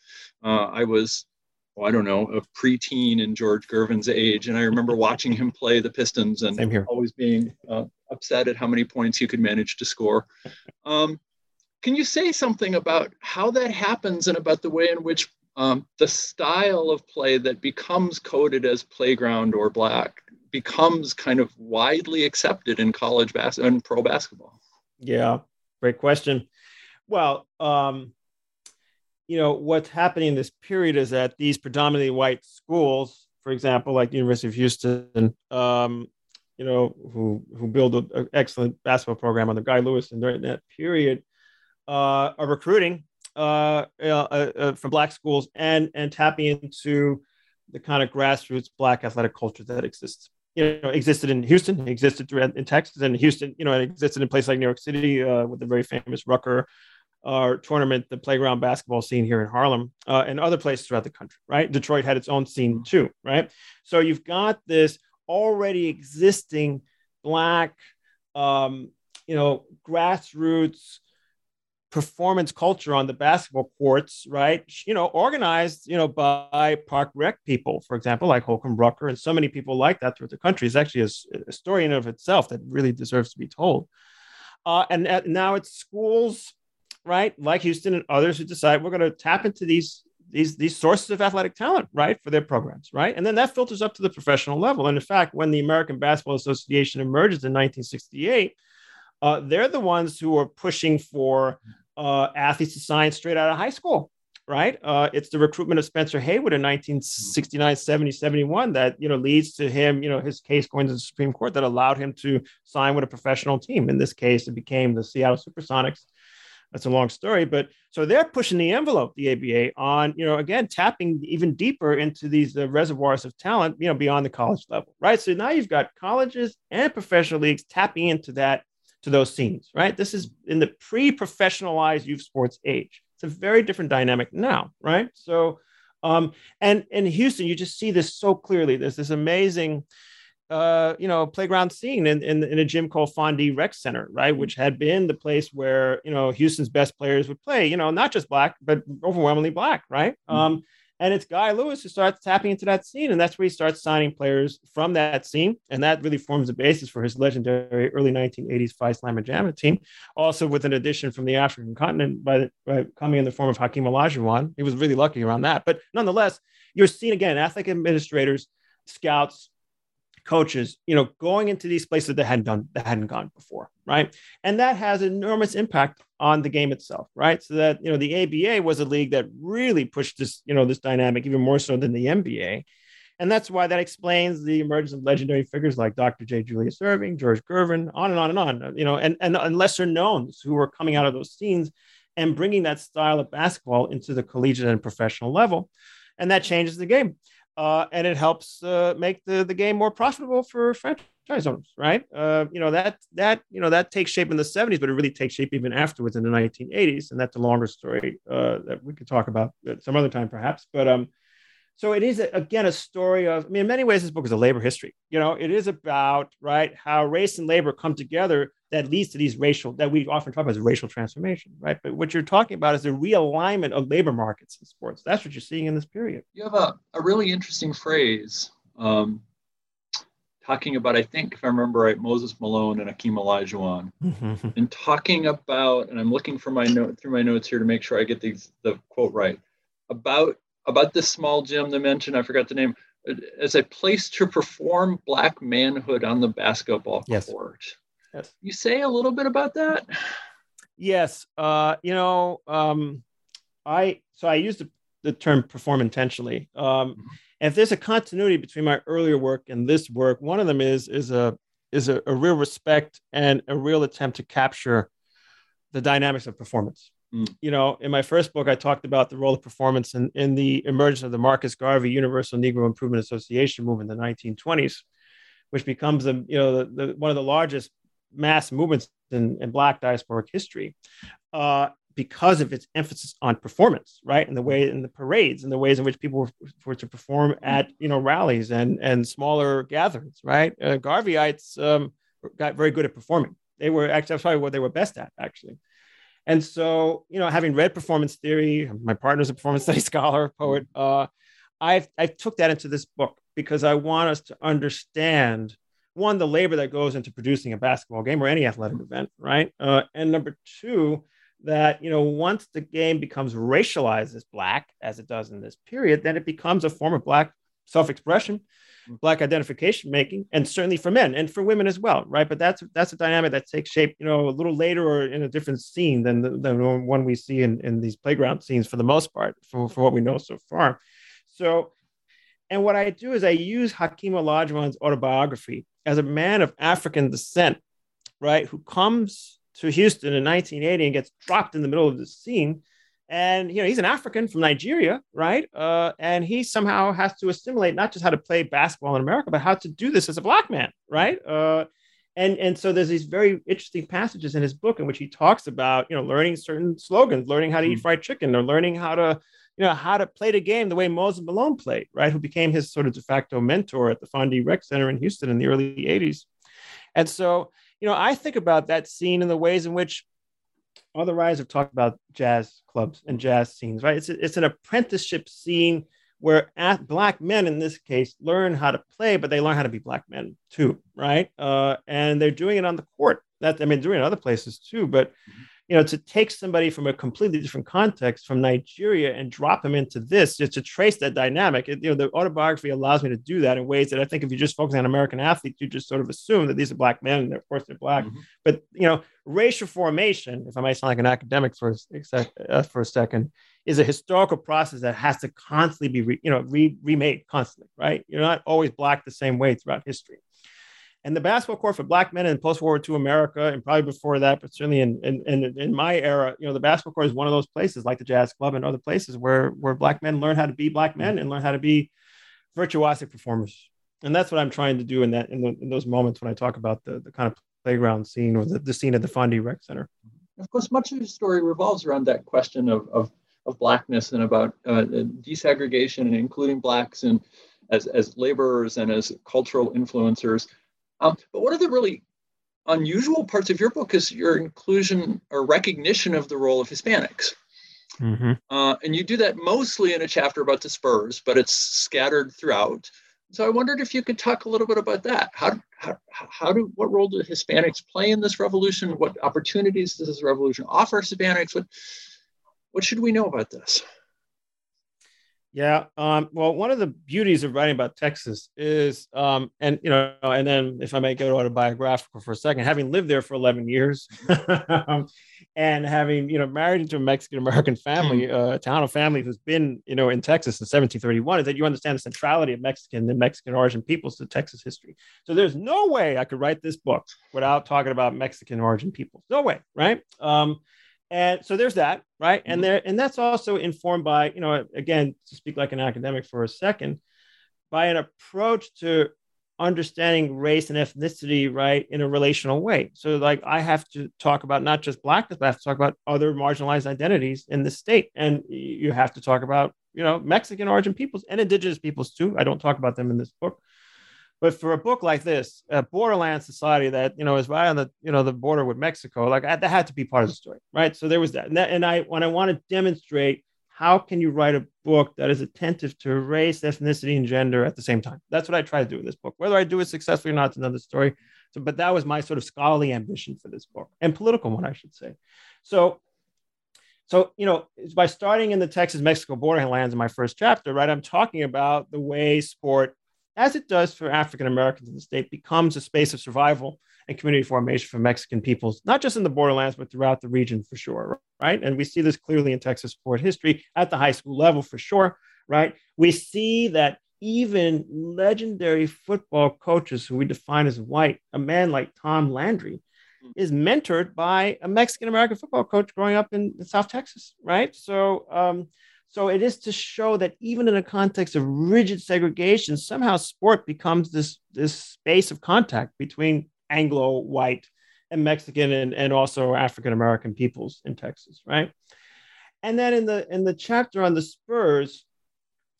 Uh, I was, oh, I don't know, a preteen in George Gervin's age. And I remember watching him play the Pistons and always being uh, upset at how many points he could manage to score. Um, can you say something about how that happens and about the way in which um, the style of play that becomes coded as playground or black becomes kind of widely accepted in college basketball and pro basketball? Yeah, great question. Well, um, you know, what's happening in this period is that these predominantly white schools, for example, like the University of Houston, um, you know, who who build an excellent basketball program under Guy Lewis, and during that period, uh, are recruiting uh, uh, uh, from black schools and and tapping into the kind of grassroots black athletic culture that exists you know existed in Houston, existed throughout in Texas, and Houston, you know, it existed in places like New York City uh, with the very famous Rucker uh, tournament, the playground basketball scene here in Harlem, uh, and other places throughout the country. Right, Detroit had its own scene too. Right, so you've got this already existing black, um, you know, grassroots performance culture on the basketball courts, right? You know, organized, you know, by park rec people, for example, like Holcomb Rucker and so many people like that throughout the country is actually a, a story in of itself that really deserves to be told. Uh, and at, now it's schools, right, like Houston and others who decide we're going to tap into these these these sources of athletic talent, right, for their programs, right, and then that filters up to the professional level. And in fact, when the American Basketball Association emerges in 1968. Uh, they're the ones who are pushing for uh, athletes to sign straight out of high school, right? Uh, it's the recruitment of Spencer Haywood in 1969, 70, 71 that, you know, leads to him, you know, his case going to the Supreme Court that allowed him to sign with a professional team. In this case, it became the Seattle Supersonics. That's a long story, but so they're pushing the envelope, the ABA, on you know again tapping even deeper into these uh, reservoirs of talent, you know, beyond the college level, right? So now you've got colleges and professional leagues tapping into that to those scenes, right? This is in the pre professionalized youth sports age. It's a very different dynamic now, right? So, um, and in Houston, you just see this so clearly. There's this amazing, uh, you know, playground scene in, in, in a gym called Fonde Rec Center, right? Which had been the place where, you know, Houston's best players would play, you know, not just black, but overwhelmingly black, right? Mm-hmm. Um, and it's Guy Lewis who starts tapping into that scene. And that's where he starts signing players from that scene. And that really forms the basis for his legendary early 1980s Phi Slamma Jamma team. Also, with an addition from the African continent by, by coming in the form of Hakeem Olajuwon. He was really lucky around that. But nonetheless, you're seeing again athletic administrators, scouts, coaches, you know, going into these places that hadn't done that hadn't gone before, right? And that has enormous impact on the game itself, right? So that you know, the ABA was a league that really pushed this, you know, this dynamic even more so than the NBA. And that's why that explains the emergence of legendary figures like Dr. J. Julius Erving, George Gervin, on and on and on, you know, and, and, and lesser knowns who were coming out of those scenes and bringing that style of basketball into the collegiate and professional level. And that changes the game. Uh, and it helps uh, make the, the game more profitable for franchise owners, right? Uh, you know that that you know that takes shape in the 70s, but it really takes shape even afterwards in the 1980s, and that's a longer story uh, that we could talk about some other time, perhaps. But um, so it is again a story of. I mean, in many ways, this book is a labor history. You know, it is about right how race and labor come together that leads to these racial that we often talk about as racial transformation, right? But what you're talking about is the realignment of labor markets in sports. That's what you're seeing in this period. You have a, a really interesting phrase um, talking about, I think, if I remember right, Moses Malone and Akeem Olajuwon, and talking about, and I'm looking for my note through my notes here to make sure I get these the quote right about about this small gym they mentioned. I forgot the name as a place to perform black manhood on the basketball yes. court. Yes. You say a little bit about that? Yes. Uh, you know, um, I so I used the, the term perform intentionally. Um, if there's a continuity between my earlier work and this work, one of them is is a is a, a real respect and a real attempt to capture the dynamics of performance. Mm. You know, in my first book, I talked about the role of performance in, in the emergence of the Marcus Garvey Universal Negro Improvement Association movement in the 1920s, which becomes a, you know the, the, one of the largest mass movements in, in Black diasporic history uh, because of its emphasis on performance, right? And the way in the parades and the ways in which people were, were, to perform at you know rallies and and smaller gatherings, right? Uh, Garveyites um, got very good at performing. They were actually that's probably what they were best at, actually. And so, you know, having read performance theory, my partner's a performance [LAUGHS] study scholar, poet. Uh, I I took that into this book because I want us to understand one, the labor that goes into producing a basketball game or any athletic event, right? Uh, and number two, that you know once the game becomes racialized as black as it does in this period then it becomes a form of black self-expression mm. black identification making and certainly for men and for women as well right? But that's that's a dynamic that takes shape you know a little later or in a different scene than the, than one we see in, in these playground scenes for the most part for, for what we know so far. So and what i do is i use hakeem olajuwon's autobiography as a man of African descent, right, who comes to Houston in 1980 and gets dropped in the middle of the scene. And you know he's an African from Nigeria, right? Uh, and he somehow has to assimilate not just how to play basketball in America, but how to do this as a black man, right? Uh, and and so there's these very interesting passages in his book in which he talks about you know learning certain slogans, learning how to eat hmm. fried chicken, or learning how to you know, how to play the game the way Moses Malone played, right? Who became his sort of de facto mentor at the Fonde Rec Center in Houston in the early 80s. And so, you know, I think about that scene in the ways in which other writers have talked about jazz clubs and jazz scenes, right? It's, a, it's an apprenticeship scene where black men in this case learn how to play, but they learn how to be black men too, right? Uh, and they're doing it on the court. That I mean, doing it in other places too, but mm-hmm you know, to take somebody from a completely different context from Nigeria and drop them into this, just to trace that dynamic. It, you know, the autobiography allows me to do that in ways that I think if you're just focusing on American athletes, you just sort of assume that these are black men, and of course they're black. Mm-hmm. But you know, racial formation, if I might sound like an academic for a, uh, for a second, is a historical process that has to constantly be, re, you know, re, remade constantly, right? You're not always black the same way throughout history. And the basketball court for black men in post World War II America, and probably before that, but certainly in, in, in, in, my era, you know, the basketball court is one of those places like the Jazz Club and other places where, where black men learn how to be black men and learn how to be virtuosic performers. And that's what I'm trying to do in that in, the, in those moments when I talk about the, the kind of playground scene or the, the scene at the Fonde Rec Center. Of course, much of the story revolves around that question of, of, of blackness and about uh, desegregation and including blacks and as, as laborers and as cultural influencers. Um, but one of the really unusual parts of your book is your inclusion or recognition of the role of Hispanics. Mm-hmm. Uh, and you do that mostly in a chapter about the Spurs, but it's scattered throughout. So I wondered if you could talk a little bit about that. How, how, how do what role do Hispanics play in this revolution? What opportunities does this revolution offer Hispanics? What what should we know about this? Yeah. Um, well, one of the beauties of writing about Texas is, um, and you know, and then if I may go autobiographical for a second, having lived there for 11 years, [LAUGHS] and having you know married into a Mexican American family, hmm. uh, a town of family who's been you know in Texas since 1731, is that you understand the centrality of Mexican and Mexican origin peoples to Texas history. So there's no way I could write this book without talking about Mexican origin peoples. No way, right? Um, And so there's that, right? And mm-hmm. there, and that's also informed by, you know, again, to speak like an academic for a second, by an approach to understanding race and ethnicity, right, in a relational way. So, like, I have to talk about not just blackness, but I have to talk about other marginalized identities in the state, and you have to talk about, you know, Mexican origin peoples and indigenous peoples too. I don't talk about them in this book, but for a book like this, a borderland society that you know is right on the you know the border with Mexico, like that had to be part of the story, right? So there was that, and, that, and I when I want to demonstrate how can you write a book that is attentive to race, ethnicity, and gender at the same time? That's what I try to do in this book. Whether I do it successfully or not is another story. So, but that was my sort of scholarly ambition for this book and political one, I should say. So, so you know, by starting in the Texas-Mexico borderlands in my first chapter, right, I'm talking about the way sport, as it does for African Americans in the state, becomes a space of survival and community formation for Mexican peoples, not just in the borderlands, but throughout the region for sure, right? And we see this clearly in Texas sport history at the high school level for sure, right? We see that even legendary football coaches who we define as white, a man like Tom Landry, is mentored by a Mexican American football coach growing up in, in South Texas, right? So, um, so it is to show that even in a context of rigid segregation, somehow sport becomes this this space of contact between Anglo white and Mexican and, and also African American peoples in Texas, right? And then in the in the chapter on the Spurs,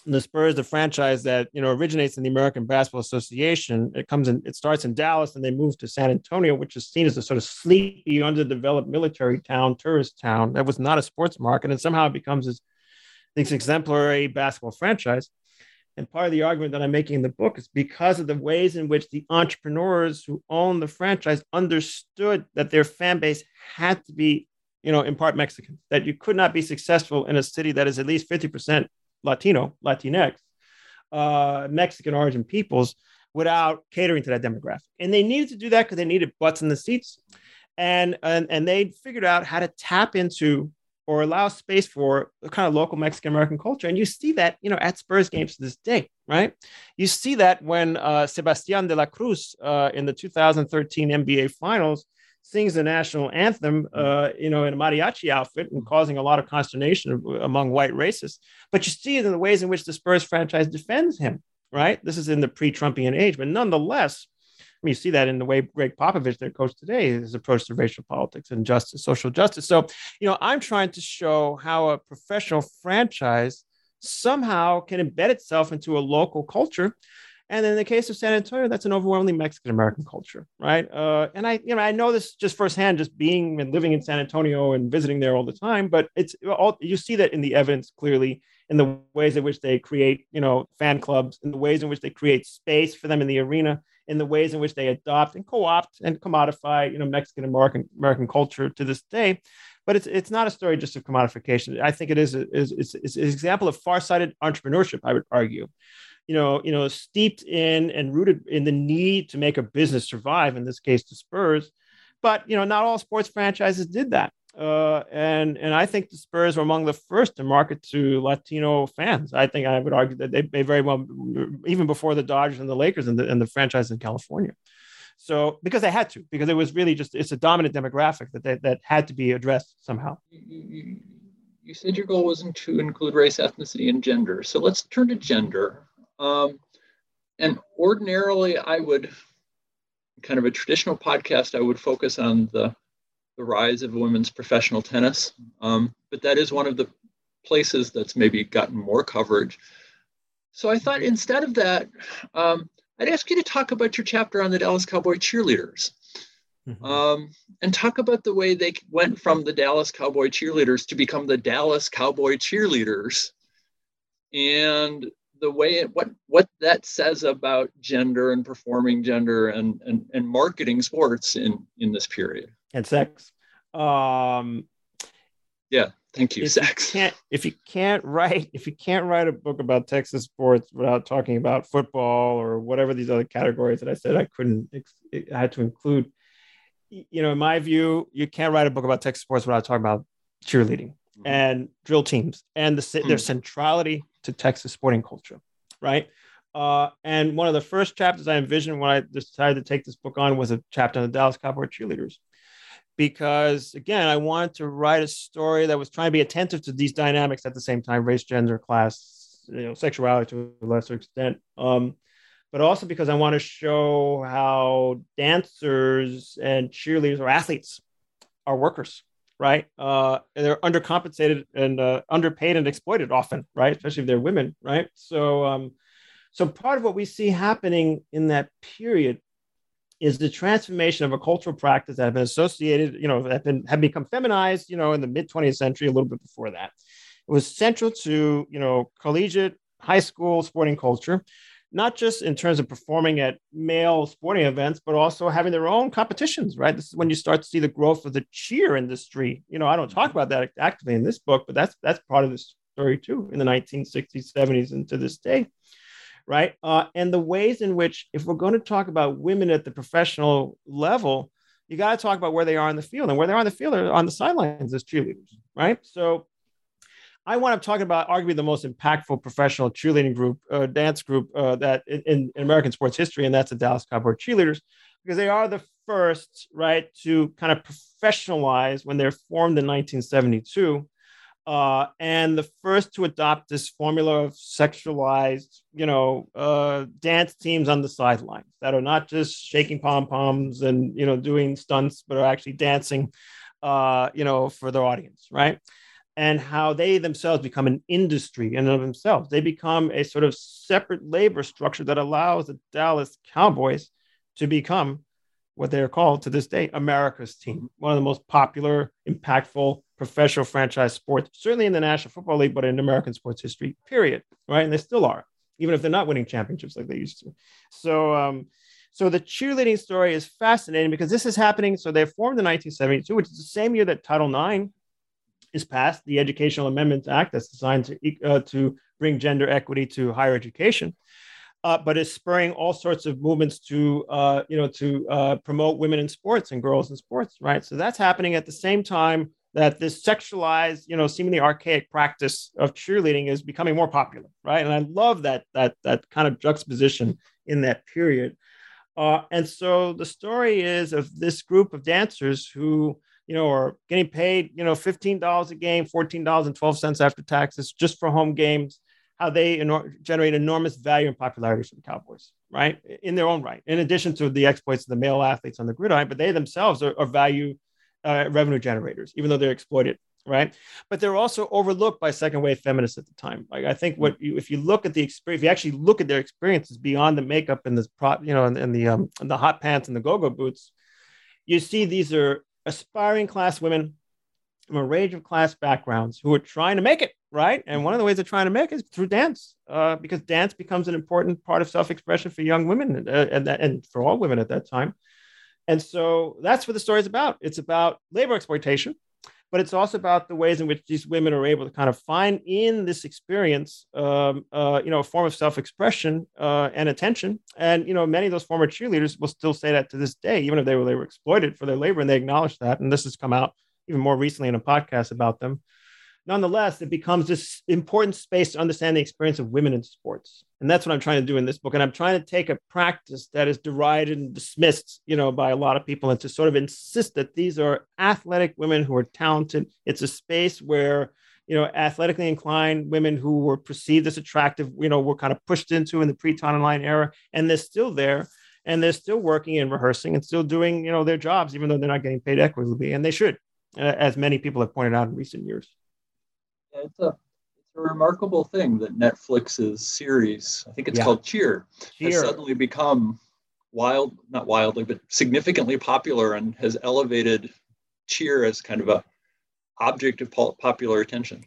the Spurs, the franchise that you know originates in the American Basketball Association, it comes in, it starts in Dallas, and they move to San Antonio, which is seen as a sort of sleepy, underdeveloped military town, tourist town that was not a sports market, and somehow it becomes this, this exemplary basketball franchise. And part of the argument that I'm making in the book is because of the ways in which the entrepreneurs who own the franchise understood that their fan base had to be, you know, in part Mexican, that you could not be successful in a city that is at least 50% Latino, Latinx, uh, Mexican origin peoples without catering to that demographic. And they needed to do that because they needed butts in the seats. And, and, and they figured out how to tap into or allow space for kind of local Mexican American culture. And you see that, you know, at Spurs games to this day, right? You see that when uh, Sebastian de la Cruz uh, in the 2013 NBA Finals sings the national anthem, uh, you know, in a mariachi outfit and causing a lot of consternation among white racists. But you see it in the ways in which the Spurs franchise defends him, right? This is in the pre-Trumpian age, but nonetheless, mean, you see that in the way Gregg Popovich, their coach today, is approach to racial politics and justice, social justice. So, you know, I'm trying to show how a professional franchise somehow can embed itself into a local culture. And in the case of San Antonio, that's an overwhelmingly Mexican American culture, right? Uh, and I, you know, I know this just firsthand, just being and living in San Antonio and visiting there all the time. But it's all you see that in the evidence clearly in the ways in which they create, you know, fan clubs, in the ways in which they create space for them in the arena, in the ways in which they adopt and co-opt and commodify, you know, Mexican American American culture to this day. But it's it's not a story just of commodification. I think it is, a, is it's, it's an example of far-sighted entrepreneurship. I would argue, you know, you know, steeped in and rooted in the need to make a business survive. In this case, the Spurs. But you know, not all sports franchises did that. Uh, and and I think the Spurs were among the first to market to Latino fans. I think I would argue that they, they very well, even before the Dodgers and the Lakers and the, and the franchise in California. So because they had to, because it was really just it's a dominant demographic that they, that had to be addressed somehow. You said your goal wasn't to include race, ethnicity, and gender. So let's turn to gender. Um, and ordinarily, I would kind of a traditional podcast. I would focus on the the rise of women's professional tennis. Um, but that is one of the places that's maybe gotten more coverage. So I thought instead of that, um, I'd ask you to talk about your chapter on the Dallas Cowboy cheerleaders. Mm-hmm. Um, and talk about the way they went from the Dallas Cowboy cheerleaders to become the Dallas Cowboy cheerleaders, and the way it, what what that says about gender and performing gender and and, and marketing sports in in this period and sex. Um, yeah, thank you, if sex. You can't, if you can't write, if you can't write a book about Texas sports without talking about football or whatever these other categories that I said I couldn't, I had to include. You know, in my view, you can't write a book about Texas sports without talking about cheerleading mm-hmm. and drill teams and the, mm-hmm. their centrality to Texas sporting culture, right? Uh, and one of the first chapters I envisioned when I decided to take this book on was a chapter on the Dallas Cowboy cheerleaders because again, I wanted to write a story that was trying to be attentive to these dynamics at the same time, race, gender, class, you know, sexuality to a lesser extent. Um, but also because I want to show how dancers and cheerleaders or athletes are workers, right? Uh, they're undercompensated and uh, underpaid and exploited often, right? Especially if they're women, right? So, um, so part of what we see happening in that period is the transformation of a cultural practice that have been associated, you know, have been had become feminized, you know, in the mid 20th century, a little bit before that. It was central to, you know, collegiate, high school sporting culture, not just in terms of performing at male sporting events, but also having their own competitions, right? This is when you start to see the growth of the cheer industry. You know, I don't talk about that actively in this book, but that's that's part of the story too in the 1960s, 70s, and to this day right? Uh, and the ways in which, if we're going to talk about women at the professional level, you got to talk about where they are in the field and where they are in the field are on the sidelines as cheerleaders, right? So I want to talk about arguably the most impactful professional cheerleading group, uh, dance group uh, that in, in, American sports history, and that's the Dallas Cowboy Cheerleaders, because they are the first, right, to kind of professionalize when they're formed in 1972 uh, and the first to adopt this formula of sexualized, you know, uh, dance teams on the sidelines that are not just shaking pom poms and you know doing stunts, but are actually dancing, uh, you know, for their audience, right? And how they themselves become an industry in and of themselves. They become a sort of separate labor structure that allows the Dallas Cowboys to become what they are called to this day America's team, one of the most popular, impactful professional franchise sports, certainly in the National Football League, but in American sports history, period. Right. And they still are, even if they're not winning championships like they used to. So, um, so the cheerleading story is fascinating because this is happening. So they formed in 1972, which is the same year that Title IX is passed, the Educational Amendments Act that's designed to, uh, to bring gender equity to higher education uh, but is spurring all sorts of movements to uh, you know to uh, promote women in sports and girls in sports, right? So that's happening at the same time that this sexualized, you know, seemingly archaic practice of cheerleading is becoming more popular, right? And I love that that that kind of juxtaposition in that period. Uh, and so the story is of this group of dancers who you know, are getting paid, you know, $15 a game, $14.12 after taxes just for home games how they enor- generate enormous value and popularity for the Cowboys, right? In their own right, in addition to the exploits of the male athletes on the gridiron, but they themselves are, are value uh, revenue generators, even though they're exploited, right? But they're also overlooked by second wave feminists at the time. Like I think what you, if you look at the experience, if you actually look at their experiences beyond the makeup and the prop, you know, and, and the um, and the hot pants and the go-go boots, you see these are aspiring class women from a range of class backgrounds who are trying to make it right? And one of the ways they're trying to make it is through dance, uh, because dance becomes an important part of self-expression for young women uh, and, and for all women at that time. And so that's what the story is about. It's about labor exploitation, but it's also about the ways in which these women are able to kind of find in this experience, um, uh, you know, a form of self-expression uh, and attention. And you know, many of those former cheerleaders will still say that to this day, even if they were they were exploited for their labor, and they acknowledge that. And this has come out even more recently in a podcast about them nonetheless, it becomes this important space to understand the experience of women in sports. And that's what I'm trying to do in this book. And I'm trying to take a practice that is derided and dismissed, you know, by a lot of people and to sort of insist that these are athletic women who are talented. It's a space where, you know, athletically inclined women who were perceived as attractive, you know, were kind of pushed into in the pre-Title IX era, and they're still there. And they're still working and rehearsing and still doing, you know, their jobs, even though they're not getting paid equitably, and they should, uh, as many people have pointed out in recent years it's a it's a remarkable thing that Netflix's series, I think it's yeah. called Cheer, Cheer, has suddenly become wild, not wildly, but significantly popular and has elevated cheer as kind of a object of popular attention.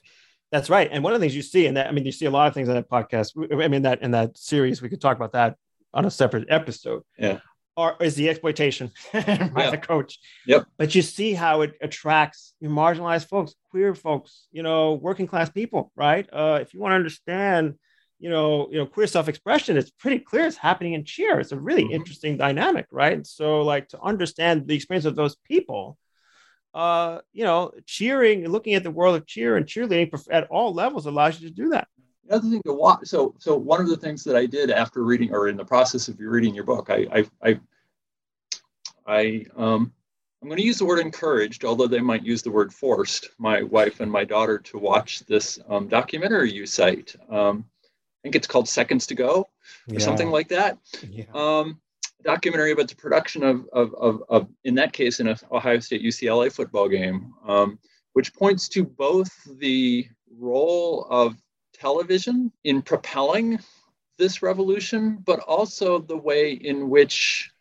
That's right. And one of the things you see in that, I mean, you see a lot of things in that podcast. I mean, that in that series, we could talk about that on a separate episode. Yeah or is the exploitation [LAUGHS] by yeah. the coach. Yep. But you see how it attracts marginalized folks, queer folks, you know, working class people, right? Uh, if you want to understand, you know, you know, queer self-expression, it's pretty clear it's happening in cheer. It's a really mm-hmm. interesting dynamic, right? So, like to understand the experience of those people, uh, you know, cheering, looking at the world of cheer and cheerleading at all levels allows you to do that the other thing to watch so so one of the things that i did after reading or in the process of you reading your book i i i, I um I'm going to use the word encouraged, although they might use the word forced, my wife and my daughter to watch this um, documentary you cite. Um, I think it's called Seconds to Go or yeah. something like that. Yeah. Um, documentary about the production of, of, of, of, in that case, in a Ohio State UCLA football game, um, which points to both the role of television in propelling this revolution, but also the way in which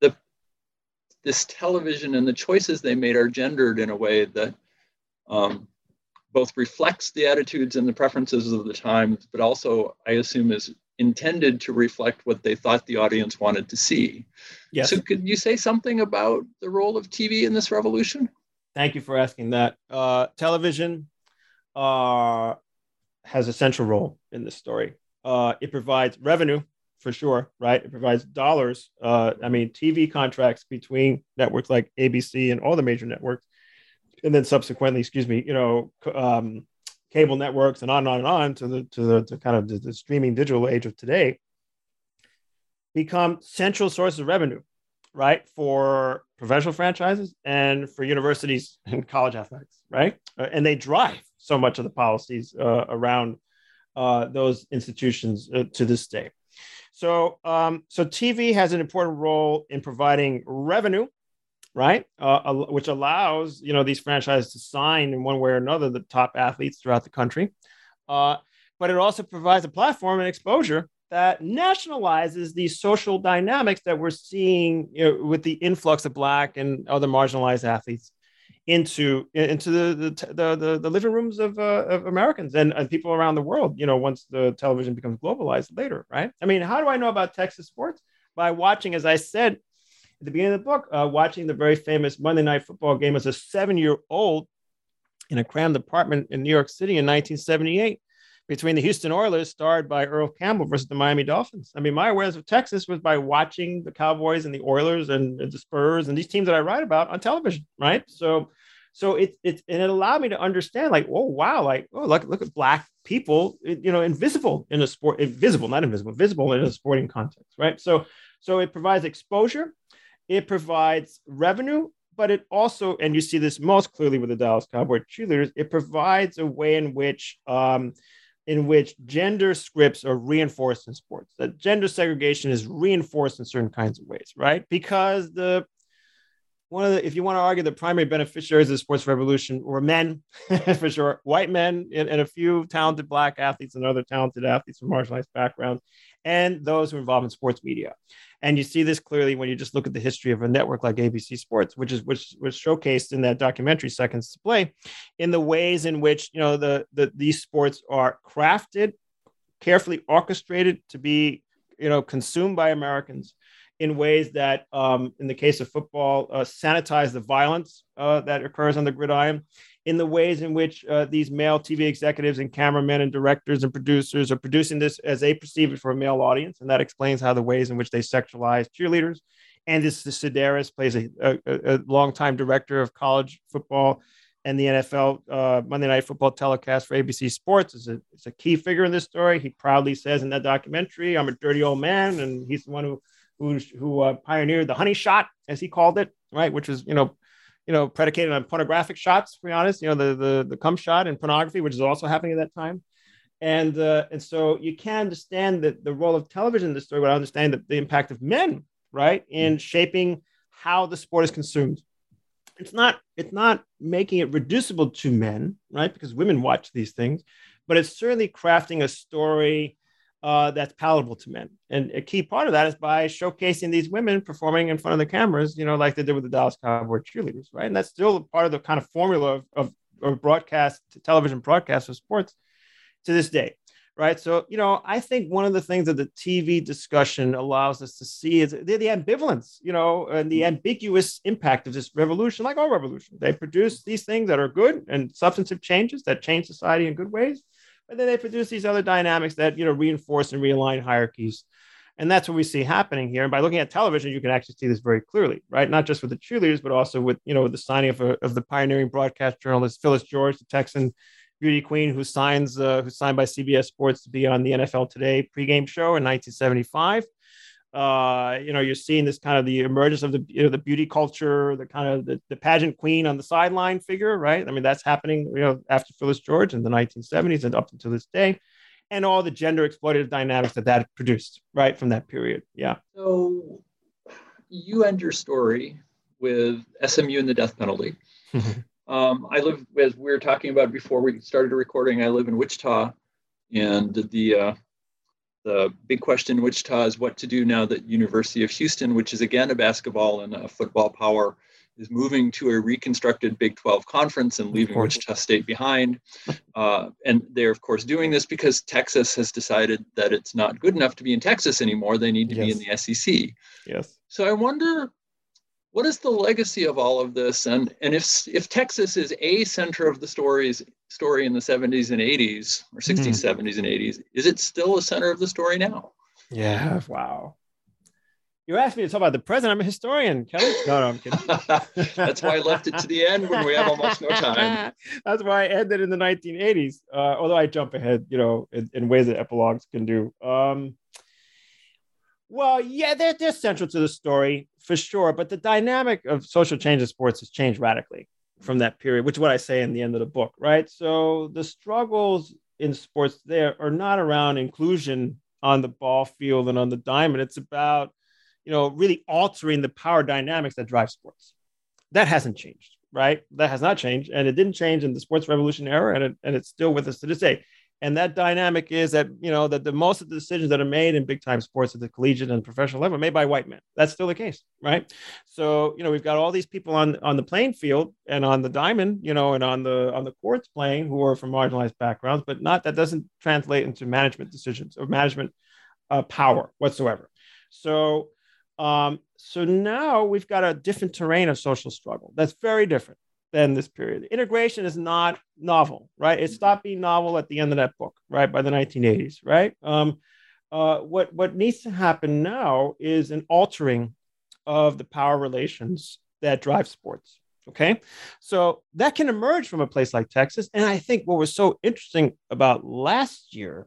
the this television and the choices they made are gendered in a way that um, both reflects the attitudes and the preferences of the times, but also, I assume, is intended to reflect what they thought the audience wanted to see. Yes. So, could you say something about the role of TV in this revolution? Thank you for asking that. Uh, television uh, has a central role in this story. Uh, it provides revenue for sure, right? It provides dollars. Uh, I mean, TV contracts between networks like ABC and all the major networks, and then subsequently, excuse me, you know, um, cable networks and on and on and on to the to the to kind of the, the streaming digital age of today become central sources of revenue, right, for professional franchises and for universities [LAUGHS] and college athletics, right? Uh, and they drive so much of the policies uh, around uh, those institutions uh, to this day. So, um, so TV has an important role in providing revenue, right? Uh, which allows you know these franchises to sign in one way or another the top athletes throughout the country. Uh, but it also provides a platform and exposure that nationalizes these social dynamics that we're seeing you know, with the influx of black and other marginalized athletes into into the the, the, the living rooms of, uh, of Americans and, and people around the world. You know, once the television becomes globalized later, right? I mean, how do I know about Texas sports? By watching, as I said at the beginning of the book, uh, watching the very famous Monday Night Football game as a seven year old in a crammed apartment in New York City in 1978 between the Houston Oilers, starred by Earl Campbell, versus the Miami Dolphins. I mean, my awareness of Texas was by watching the Cowboys and the Oilers and the Spurs and these teams that I write about on television, right? So, so it's it's and it allowed me to understand, like, oh wow, like oh look look at black people, you know, invisible in a sport, invisible, not invisible, visible in a sporting context, right? So, so it provides exposure, it provides revenue, but it also, and you see this most clearly with the Dallas Cowboy cheerleaders, it provides a way in which um, in which gender scripts are reinforced in sports, that gender segregation is reinforced in certain kinds of ways, right? Because the one of the, if you want to argue the primary beneficiaries of the sports revolution were men, [LAUGHS] for sure, white men and, and, a few talented black athletes and other talented athletes from marginalized backgrounds, and those who are involved in sports media. And you see this clearly when you just look at the history of a network like ABC Sports, which is which was showcased in that documentary Seconds to Play, in the ways in which you know the, the these sports are crafted, carefully orchestrated to be you know consumed by Americans in ways that, um, in the case of football, uh, sanitize the violence uh, that occurs on the gridiron, in the ways in which uh, these male TV executives and cameramen and directors and producers are producing this as they perceive it for a male audience. And that explains how the ways in which they sexualize cheerleaders. And this Sidaris plays a, a, a longtime director of college football and the NFL uh, Monday Night Football telecast for ABC Sports is a, is a key figure in this story. He proudly says in that documentary, "I'm a dirty old man," and he's the one who who who uh, pioneered the honey shot, as he called it, right, which was you know you know, predicated on pornographic shots, to be honest, you know, the, the, the cum shot and pornography, which is also happening at that time. And, uh, and so you can understand that the role of television in this story, but I understand that the impact of men, right, in mm. shaping how the sport is consumed. It's not, it's not making it reducible to men, right, because women watch these things, but it's certainly crafting a story uh, that's palatable to men. And a key part of that is by showcasing these women performing in front of the cameras, you know, like they did with the Dallas Cowboy cheerleaders, right? And that's still part of the kind of formula of, of, of broadcast, television broadcast of sports to this day, right? So, you know, I think one of the things that the TV discussion allows us to see is the, the ambivalence, you know, and the ambiguous impact of this revolution, like all revolutions. They produce these things that are good and substantive changes that change society in good ways but then they produce these other dynamics that you know reinforce and realign hierarchies. And that's what we see happening here. And by looking at television you can actually see this very clearly right? Not just with the cheerleaders but also with you know with the signing of, a, of the pioneering broadcast journalist phyllis george the texan beauty queen who signs uh, who's signed by cbs sports to be on the nfl today pregame show in 1975 Uh, you know, you're seeing this kind of the emergence of the you know the beauty culture, the kind of the, the pageant queen on the sideline figure, right? I mean, that's happening, you know, after Phyllis George in the 1970s and up until this day, and all the gender exploitative dynamics that that produced, right, from that period. Yeah. So you end your story with SMU and the death penalty. [LAUGHS] um, I live, as we were talking about before we started recording, I live in Wichita, and the uh, the big question in Wichita is what to do now that University of Houston, which is again a basketball and a football power, is moving to a reconstructed Big 12 conference and leaving Wichita State behind. [LAUGHS] Uh, and they're, of course, doing this because Texas has decided that it's not good enough to be in Texas anymore. They need to yes. be in the SEC. Yes. So I wonder what is the legacy of all of this? And and if if texas is a center of the stories story in the 70s and 80s or 60s mm. 70s and 80s is it still a center of the story now? Yeah. Wow. You asked me to talk about the present i'm a historian kelly. No no i'm kidding. [LAUGHS] That's why i left it to the end when we have almost no time. [LAUGHS] That's why i ended in the 1980s uh, although i jump ahead you know in, in ways that epilogues can do. Um, well, yeah, they're, they're central to the story for sure. But the dynamic of social change in sports has changed radically from that period, which is what I say in the end of the book, right? So the struggles in sports there are not around inclusion on the ball field and on the diamond. It's about, you know, really altering the power dynamics that drive sports. That hasn't changed, right? That has not changed. And it didn't change in the sports revolution era, and, it, and it's still with us to this day and that dynamic is that you know that the most of the decisions that are made in big time sports at the collegiate and professional level are made by white men. That's still the case right? So you know we've got all these people on on the playing field and on the diamond you know and on the on the courts playing who are from marginalized backgrounds but not that doesn't translate into management decisions or management uh, power whatsoever. So um, so now we've got a different terrain of social struggle that's very different than this period. Integration is not novel, right? It stopped being novel at the end of that book, right, by the 1980s, right? Um, uh, what what needs to happen now is an altering of the power relations that drive sports. Okay, so that can emerge from a place like Texas, and I think what was so interesting about last year,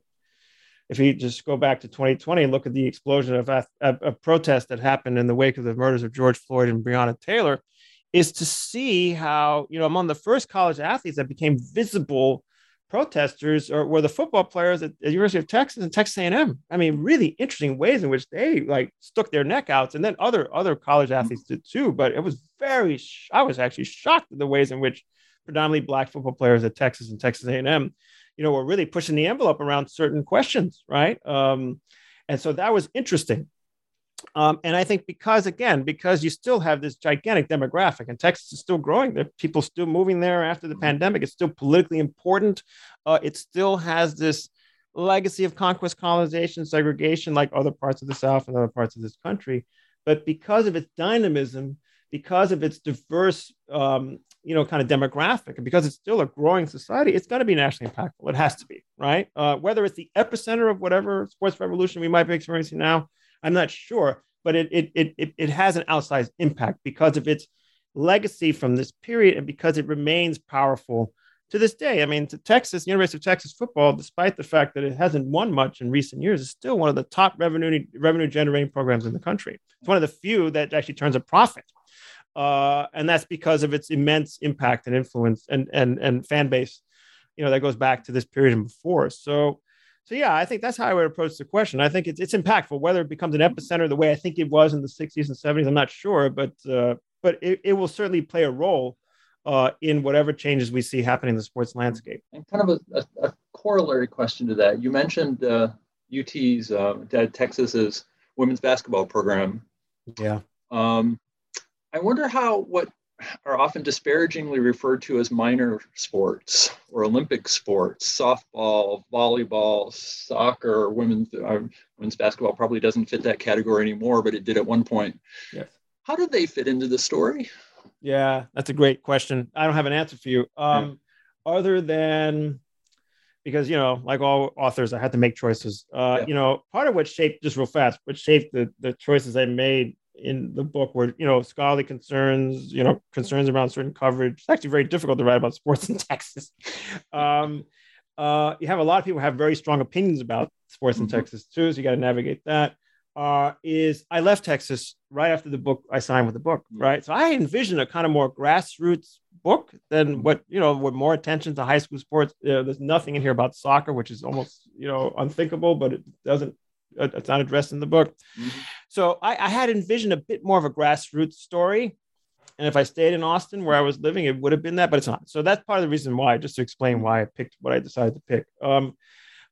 if you just go back to 2020 and look at the explosion of a, a, a protest that happened in the wake of the murders of George Floyd and Breonna Taylor, is to see how, you know, among the first college athletes that became visible protesters or were the football players at the University of Texas and Texas A&M. I mean, really interesting ways in which they like stuck their neck out, and then other other college athletes did too. But it was very, I was actually shocked at the ways in which predominantly black football players at Texas and Texas A&M, you know, were really pushing the envelope around certain questions, right? Um, and so that was interesting. Um, and I think because, again, because you still have this gigantic demographic and Texas is still growing, there people still moving there after the mm-hmm. pandemic. It's still politically important. Uh, it still has this legacy of conquest, colonization, segregation, like other parts of the South and other parts of this country. But because of its dynamism, because of its diverse, um, you know, kind of demographic, and because it's still a growing society, it's going to be nationally impactful. It has to be, right? Uh, whether it's the epicenter of whatever sports revolution we might be experiencing now, I'm not sure, but it it it it has an outsized impact because of its legacy from this period and because it remains powerful to this day. I mean, Texas, University of Texas football, despite the fact that it hasn't won much in recent years, is still one of the top revenue revenue generating programs in the country. It's one of the few that actually turns a profit. Uh, and that's because of its immense impact and influence and and and fan base, you know, that goes back to this period and before. So so yeah, I think that's how I would approach the question. I think it's it's impactful. Whether it becomes an epicenter the way I think it was in the 60s and 70s, I'm not sure, but uh, but it, it will certainly play a role uh, in whatever changes we see happening in the sports landscape. And kind of a, a, a corollary question to that, you mentioned uh, UT's uh, Texas's women's basketball program. Yeah. Um, I wonder how what are often disparagingly referred to as minor sports or Olympic sports, softball, volleyball, soccer, women's uh, women's basketball probably doesn't fit that category anymore, but it did at one point. Yes. How did they fit into the story? Yeah, that's a great question. I don't have an answer for you. Um, yeah. Other than because you know, like all authors, I had to make choices. Uh, yeah. You know, part of what shaped just real fast, what shaped the the choices I made in the book were you know scholarly concerns you know concerns around certain coverage it's actually very difficult to write about sports [LAUGHS] in texas um, uh, you have a lot of people have very strong opinions about sports in mm-hmm. texas too so you got to navigate that uh, is I left Texas right after the book I signed with the book, mm. right? So I envisioned a kind of more grassroots book than mm. what you know, with more attention to high school sports. there's nothing in here about soccer, which is almost you know unthinkable, but it doesn't. Uh, it's not addressed in the book. Mm-hmm. So I, I had envisioned a bit more of a grassroots story. And if I stayed in Austin where I was living, it would have been that, but it's not. So that's part of the reason why, just to explain why I picked what I decided to pick. Um,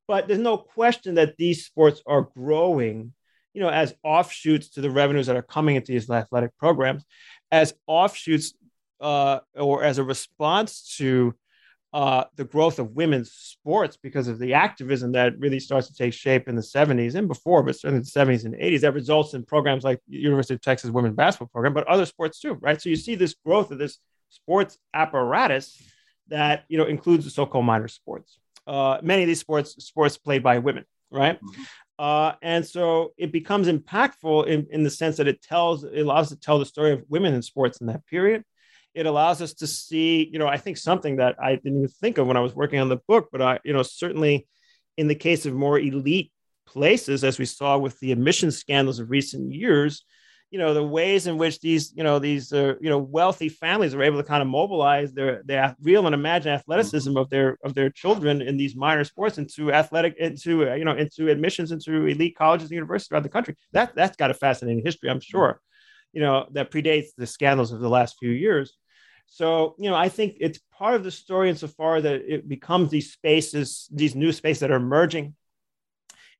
but there's no question that these sports are growing you know, as offshoots to the revenues that are coming into these athletic programs, as offshoots uh, or as a response to uh, the growth of women's sports because of the activism that really starts to take shape in the 70s and before, but certainly the 70s and 80s, that results in programs like University of Texas women's basketball program, but other sports too, right? So you see this growth of this sports apparatus that you know includes the so-called minor sports. Uh, many of these sports sports played by women, right? Mm-hmm. Uh, and so it becomes impactful in, in the sense that it tells, it allows to tell the story of women in sports in that period. It allows us to see, you know, I think something that I didn't even think of when I was working on the book, but I, you know, certainly in the case of more elite places, as we saw with the admission scandals of recent years, you know the ways in which these you know these uh, you know wealthy families are able to kind of mobilize their their real and imagined athleticism of their of their children in these minor sports into athletic into uh, you know into admissions into elite colleges and universities throughout the country. That that's got a fascinating history i'm sure you know that predates the scandals of the last few years so you know i think it's part of the story insofar that it becomes these spaces these new spaces that are emerging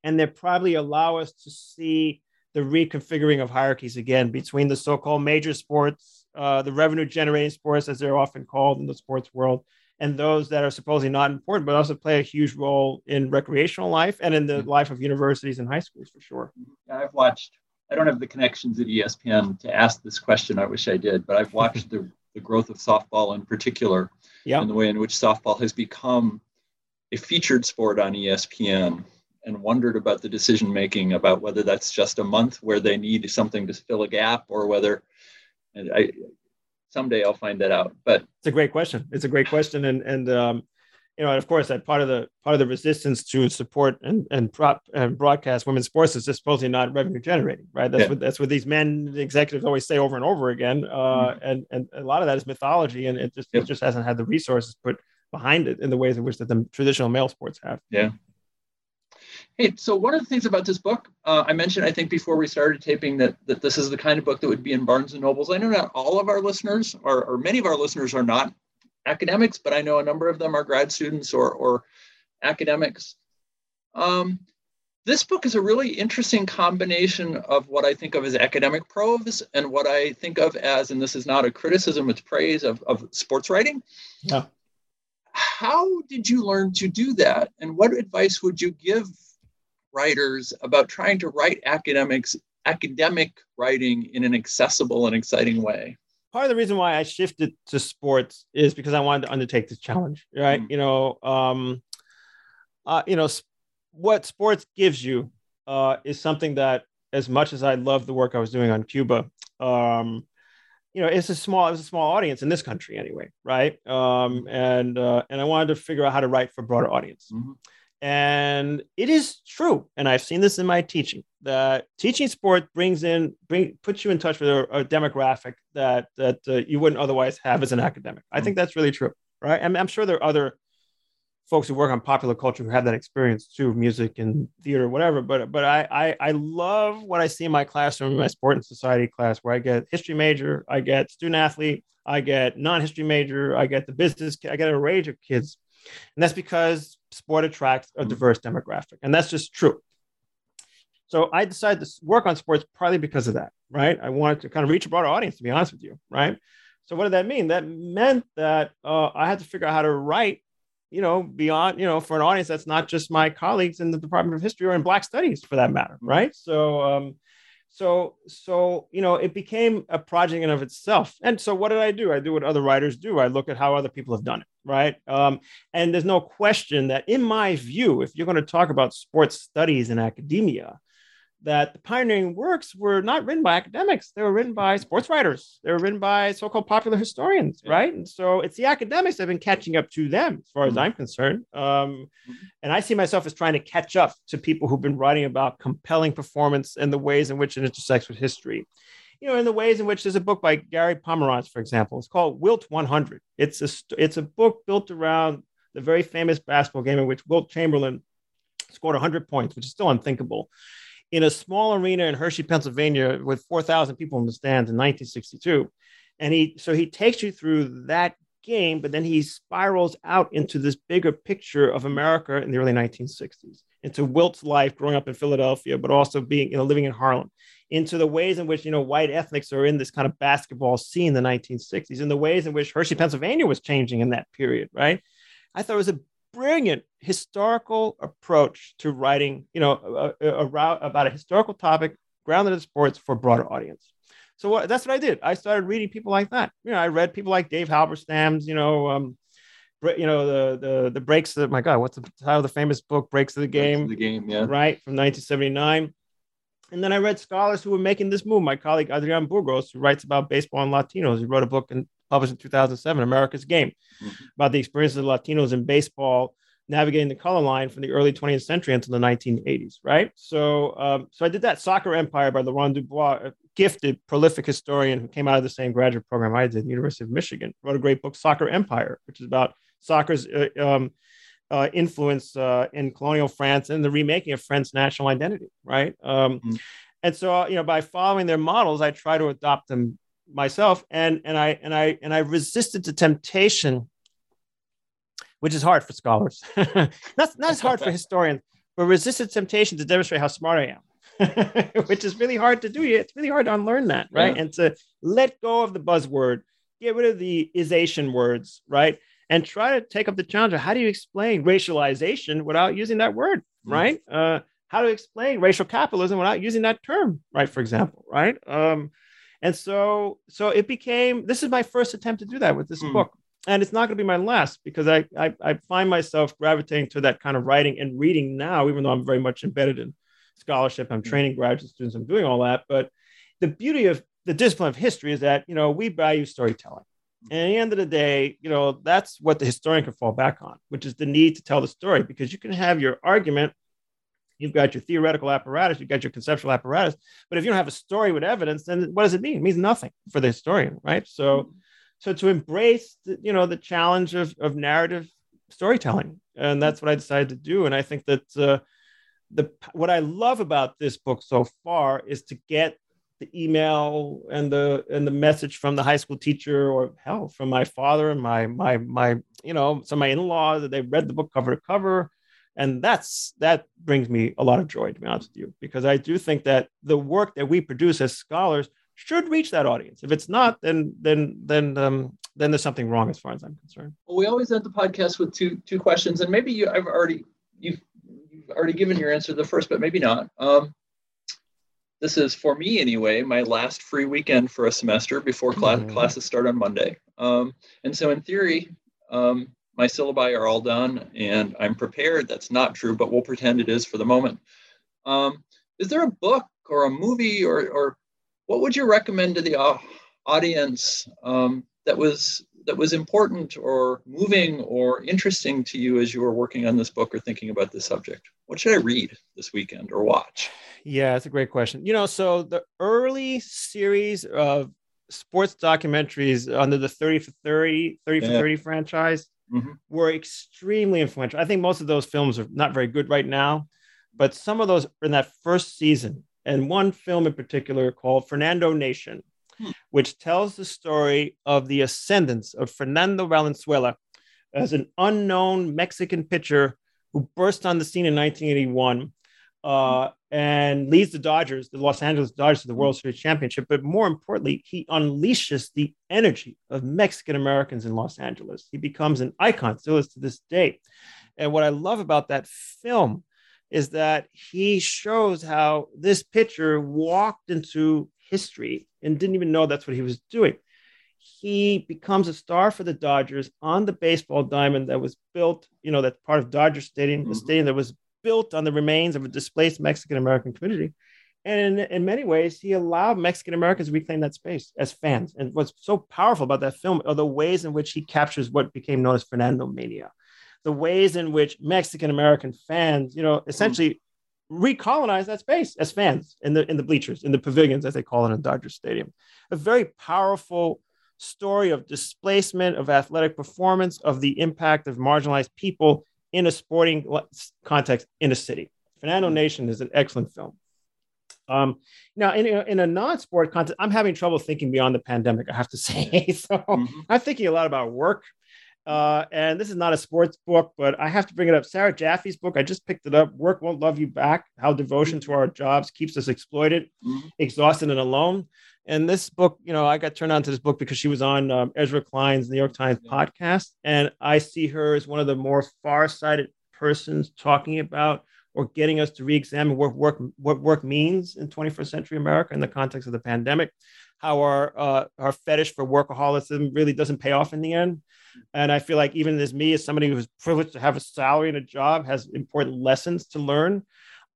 and they probably allow us to see the reconfiguring of hierarchies again between the so-called major sports, uh, the revenue-generating sports, as they're often called in the sports world, and those that are supposedly not important, but also play a huge role in recreational life and in the mm-hmm. life of universities and high schools for sure. I've watched. I don't have the connections at ESPN to ask this question. I wish I did, but I've watched [LAUGHS] the, the growth of softball in particular, and the way in which softball has become a featured sport on ESPN and wondered about the decision making about whether that's just a month where they need something to fill a gap or whether and I someday I'll find that out. But it's a great question. It's a great question, and and um, you know, and of course, that part of the part of the resistance to support and and prop and broadcast women's sports is just supposedly not revenue generating, right? That's yeah. what that's what these men executives always say over and over again, uh, mm-hmm. and and a lot of that is mythology, and it just it just hasn't had the resources put behind it in the ways in which that the traditional male sports have. Yeah. Hey, so one of the things about this book, uh, I mentioned, I think before we started taping, that that this is the kind of book that would be in Barnes and Nobles. I know not all of our listeners, or, or many of our listeners, are not academics, but I know a number of them are grad students or or academics. Um, this book is a really interesting combination of what I think of as academic prose and what I think of as, and this is not a criticism, it's praise of, of sports writing. Yeah. How did you learn to do that? And what advice would you give writers about trying to write academics academic writing in an accessible and exciting way part of the reason why i shifted to sports is because i wanted to undertake this challenge right mm-hmm. you know um uh, you know what sports gives you uh, is something that as much as i love the work i was doing on cuba um, you know it's a small it's a small audience in this country anyway right um, and uh, and i wanted to figure out how to write for a broader audience mm-hmm. And it is true, and I've seen this in my teaching that teaching sport brings in bring puts you in touch with a, a demographic that that uh, you wouldn't otherwise have as an academic. I think mm. that's really true, right? And I'm sure there are other folks who work on popular culture who have that experience too, music and theater, whatever. But but I I, I love what I see in my classroom, in my sport and society class, where I get history major, I get student athlete, I get non-history major, I get the business, I get a range of kids, and that's because sport attracts a mm-hmm. diverse demographic, and that's just true. So I decided to work on sports partly because of that, right? I wanted to kind of reach a broader audience, to be honest with you, right? So what did that mean? That meant that uh, I had to figure out how to write, you know, beyond, you know, for an audience that's not just my colleagues in the Department of History or in Black Studies, for that matter, right? So um, so so you know it became a project in of itself and so what did i do i do what other writers do i look at how other people have done it right um, and there's no question that in my view if you're going to talk about sports studies in academia that the pioneering works were not written by academics. They were written by sports writers. They were written by so-called popular historians, yeah. right? And so it's the academics that have been catching up to them, as far mm-hmm. as I'm concerned. Um, mm-hmm. And I see myself as trying to catch up to people who've been writing about compelling performance and the ways in which it intersects with history. You know, in the ways in which there's a book by Gary Pomerantz, for example. It's called Wilt 100. It's a it's a book built around the very famous basketball game in which Wilt Chamberlain scored 100 points, which is still unthinkable in a small arena in Hershey, Pennsylvania, with 4,000 people in the stands in 1962. And he, so he takes you through that game, but then he spirals out into this bigger picture of America in the early 1960s, into Wilt's life growing up in Philadelphia, but also being, you know, living in Harlem, into the ways in which, you know, white ethnics are in this kind of basketball scene in the 1960s, and the ways in which Hershey, Pennsylvania was changing in that period, right? I thought it was a brilliant historical approach to writing, you know, a, a, a, about a historical topic grounded in sports for a broader audience. So what, that's what I did. I started reading people like that. You know, I read people like Dave Halberstam's, you know, um, you know, the the the breaks that my God, what's the title of the famous book, Breaks of the Game? Of the game, yeah. Right, from 1979. And then I read scholars who were making this move. My colleague Adrian Burgos, who writes about baseball and Latinos, he wrote a book in published in 2007, America's Game, mm-hmm. about the experiences of Latinos in baseball navigating the color line from the early 20th century until the 1980s, right? So, um, so I did that Soccer Empire by Laurent Dubois, a gifted, prolific historian who came out of the same graduate program I did, University of Michigan. Wrote a great book, Soccer Empire, which is about soccer's uh, um, uh, influence uh, in colonial France and the remaking of French national identity, right? Um, mm-hmm. And so, you know, by following their models, I try to adopt them myself and and i and i and i resisted the temptation which is hard for scholars. [LAUGHS] Not, not as hard for [LAUGHS] historians but resisted temptation to demonstrate how smart i am [LAUGHS] which is really hard to do. It's really hard to unlearn that right? Yeah. and to let go of the buzzword get rid of the isation words right? And try to take up the challenge of how do you explain racialization without using that word mm. right? Uh, how to explain racial capitalism without using that term right for example right? Um, and so, so it became. This is my first attempt to do that with this mm. book, and it's not going to be my last because I, I I find myself gravitating to that kind of writing and reading now, even though I'm very much embedded in scholarship. I'm hmm. training graduate students. I'm doing all that, but the beauty of the discipline of history is that you know we value storytelling. And at the end of the day, you know, that's what the historian can fall back on, which is the need to tell the story because you can have your argument You've got your theoretical apparatus, you've got your conceptual apparatus. But if you don't have a story with evidence, then what does it mean? It means nothing for the historian, right? So, so to embrace, the, you know, the challenge of, of narrative storytelling, and that's what I decided to do. And I think that uh, the what I love about this book so far is to get the email and the and the message from the high school teacher or hell from my father and my my my you know some of my in-laws that they read the book cover to cover and that's that brings me a lot of joy to be honest with you because i do think that the work that we produce as scholars should reach that audience. If it's not then then then um, then there's something wrong as far as i'm concerned. Well, we always end the podcast with two two questions and maybe you i've already you've, you've already given your answer to the first but maybe not. Um, this is for me anyway my last free weekend for a semester before class, mm. classes start on monday. Um, and so in theory um, my syllabi are all done and I'm prepared. That's not true, but we'll pretend it is for the moment. Um, is there a book or a movie or, or what would you recommend to the uh, audience um, that was that was important or moving or interesting to you as you were working on this book or thinking about this subject? What should I read this weekend or watch? Yeah, that's a great question. You know, so the early series of sports documentaries under the 30 for 30, 30 for 30 franchise mm-hmm. were extremely influential. I think most of those films are not very good right now, but some of those in that first season, and one film in particular called Fernando Nation, hmm. which tells the story of the ascendance of Fernando Valenzuela as an unknown Mexican pitcher who burst on the scene in 1981 uh, and leads the Dodgers, the Los Angeles Dodgers, to the World Series championship. But more importantly, he unleashes the energy of Mexican Americans in Los Angeles. He becomes an icon, still is to this day. And what I love about that film is that he shows how this pitcher walked into history and didn't even know that's what he was doing. He becomes a star for the Dodgers on the baseball diamond that was built, you know, that's part of Dodger Stadium, mm-hmm. the stadium that was built on the remains of a displaced Mexican American community. And in, in many ways, he allowed Mexican Americans to reclaim that space as fans. And what's so powerful about that film are the ways in which he captures what became known as Fernando Mania, the ways in which Mexican American fans, you know, essentially recolonize that space as fans in the in the bleachers, in the pavilions, as they call it in Dodger Stadium. A very powerful story of displacement, of athletic performance, of the impact of marginalized people in a sporting context in a city. Fernando Nation is an excellent film. Um, now, in a, in a non-sport context, I'm having trouble thinking beyond the pandemic. I have to [LAUGHS] say, so mm-hmm. I'm thinking a lot about work. Uh, and this is not a sports book, but I have to bring it up. Sarah Jaffe's book, I just picked it up. Work won't love you back. How devotion to our jobs keeps us exploited, mm-hmm. exhausted, and alone. And this book, you know, I got turned on to this book because she was on um, Ezra Klein's New York Times podcast, and I see her as one of the more far-sighted persons talking about or getting us to re-examine what work what work means in 21st century America in the context of the pandemic, how our uh, our fetish for workaholism really doesn't pay off in the end. And I feel like even as me, as somebody who's privileged to have a salary and a job, has important lessons to learn.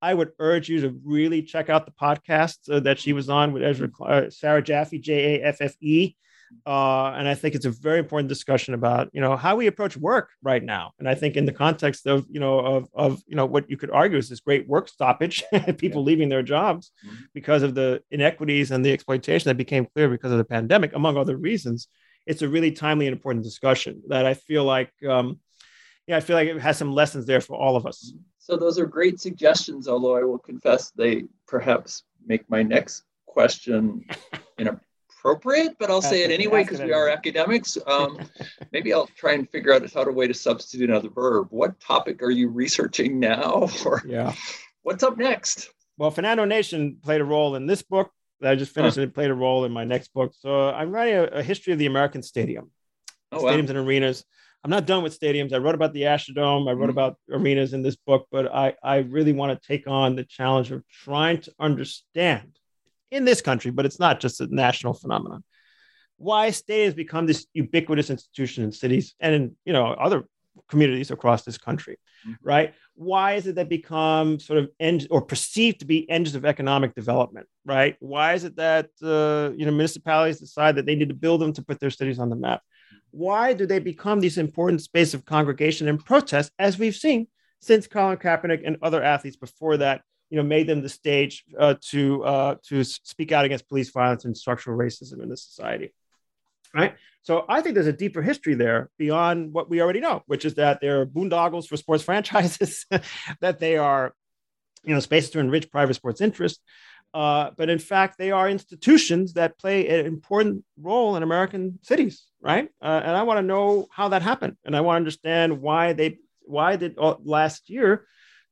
I would urge you to really check out the podcast uh, that she was on with Ezra uh, Sarah Jaffe, J A F F E. Uh, and I think it's a very important discussion about you know how we approach work right now. And I think in the context of you know of of you know what you could argue is this great work stoppage, [LAUGHS] people yeah. leaving their jobs mm-hmm. because of the inequities and the exploitation that became clear because of the pandemic, among other reasons. It's a really timely and important discussion that I feel like um, yeah I feel like it has some lessons there for all of us. So those are great suggestions, although I will confess they perhaps make my next question [LAUGHS] inappropriate, but I'll say it anyway because we are academics. [LAUGHS] Um, maybe I'll try and figure out how to way to substitute another verb. What topic are you researching now? [LAUGHS] Or yeah, what's up next? Well, Fernando Nation played a role in this book that I just finished, huh. and it played a role in my next book. So I'm writing a, a history of the American stadium, oh, stadiums wow. and arenas. I'm not done with stadiums. I wrote about the Astrodome. I wrote mm-hmm. about arenas in this book, but I, I really want to take on the challenge of trying to understand in this country, but it's not just a national phenomenon. Why stadiums become this ubiquitous institution in cities and in you know other communities across this country, mm-hmm. right? Why is it that become sort of end or perceived to be engines of economic development, right? Why is it that uh, you know municipalities decide that they need to build them to put their cities on the map? Why do they become these important space of congregation and protest, as we've seen since Colin Kaepernick and other athletes before that, you know, made them the stage uh, to uh, to speak out against police violence and structural racism in the society, right? So I think there's a deeper history there beyond what we already know, which is that they're boondoggles for sports [LAUGHS] franchises, that they are, you know, spaces to enrich private sports interest, uh, but in fact, they are institutions that play an important role in American cities, right? Uh, and I want to know how that happened, and I want to understand why they why did uh, last year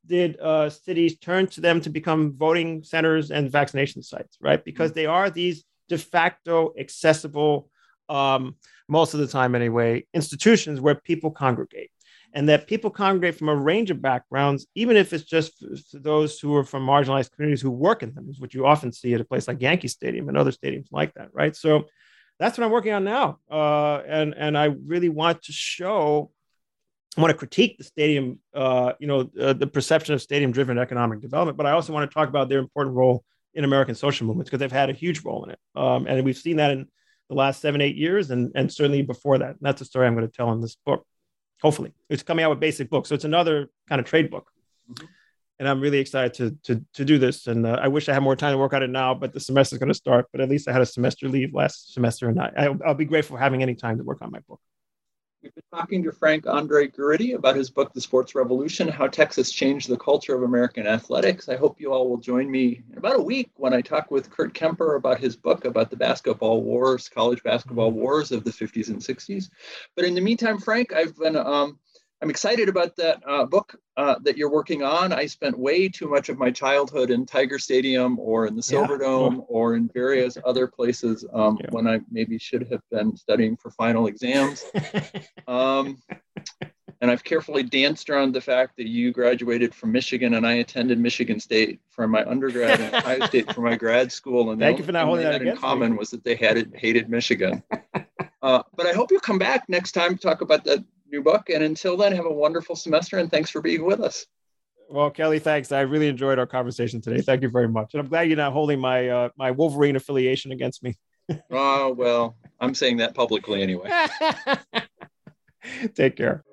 did uh, cities turn to them to become voting centers and vaccination sites, right? Because they are these de facto accessible, um, most of the time anyway, institutions where people congregate and that people congregate from a range of backgrounds, even if it's just those who are from marginalized communities who work in them, is what you often see at a place like Yankee Stadium and other stadiums like that, right? So that's what I'm working on now, uh, and and I really want to show, I want to critique the stadium, uh, you know, uh, the perception of stadium-driven economic development, but I also want to talk about their important role in American social movements because they've had a huge role in it, um, and we've seen that in the last seven, eight years, and and certainly before that. And that's a story I'm going to tell in this book hopefully. It's coming out with basic books. So it's another kind of trade book. Mm-hmm. and i'm really excited to to, to do this. And uh, i wish i had more time to work on it now but the semester is going to start. But at least i had a semester leave last semester and I, i'll be grateful for having any time to work on my book We've been talking to Frank Andre Guridy about his book, The Sports Revolution How Texas Changed the Culture of American Athletics. I hope you all will join me in about a week when I talk with Kurt Kemper about his book about the basketball wars, college basketball wars of the 50s and 60s. But in the meantime, Frank, I've been um, I'm excited about that uh, book uh, that you're working on. I spent way too much of my childhood in Tiger Stadium or in the Silver yeah. Dome or in various [LAUGHS] other places um, yeah. when I maybe should have been studying for final exams. [LAUGHS] um, and I've carefully danced around the fact that you graduated from Michigan and I attended Michigan State for my undergrad and Ohio State for my grad school. And thank you for not holding that in common me. was that they had it, hated Michigan. [LAUGHS] Uh, but I hope you come back next time to talk about that new book. And until then, have a wonderful semester and thanks for being with us. Well, Kelly, thanks. I really enjoyed our conversation today. Thank you very much, and I'm glad you're not holding my uh, my Wolverine affiliation against me. [LAUGHS] Oh well, I'm saying that publicly anyway. [LAUGHS] Take care.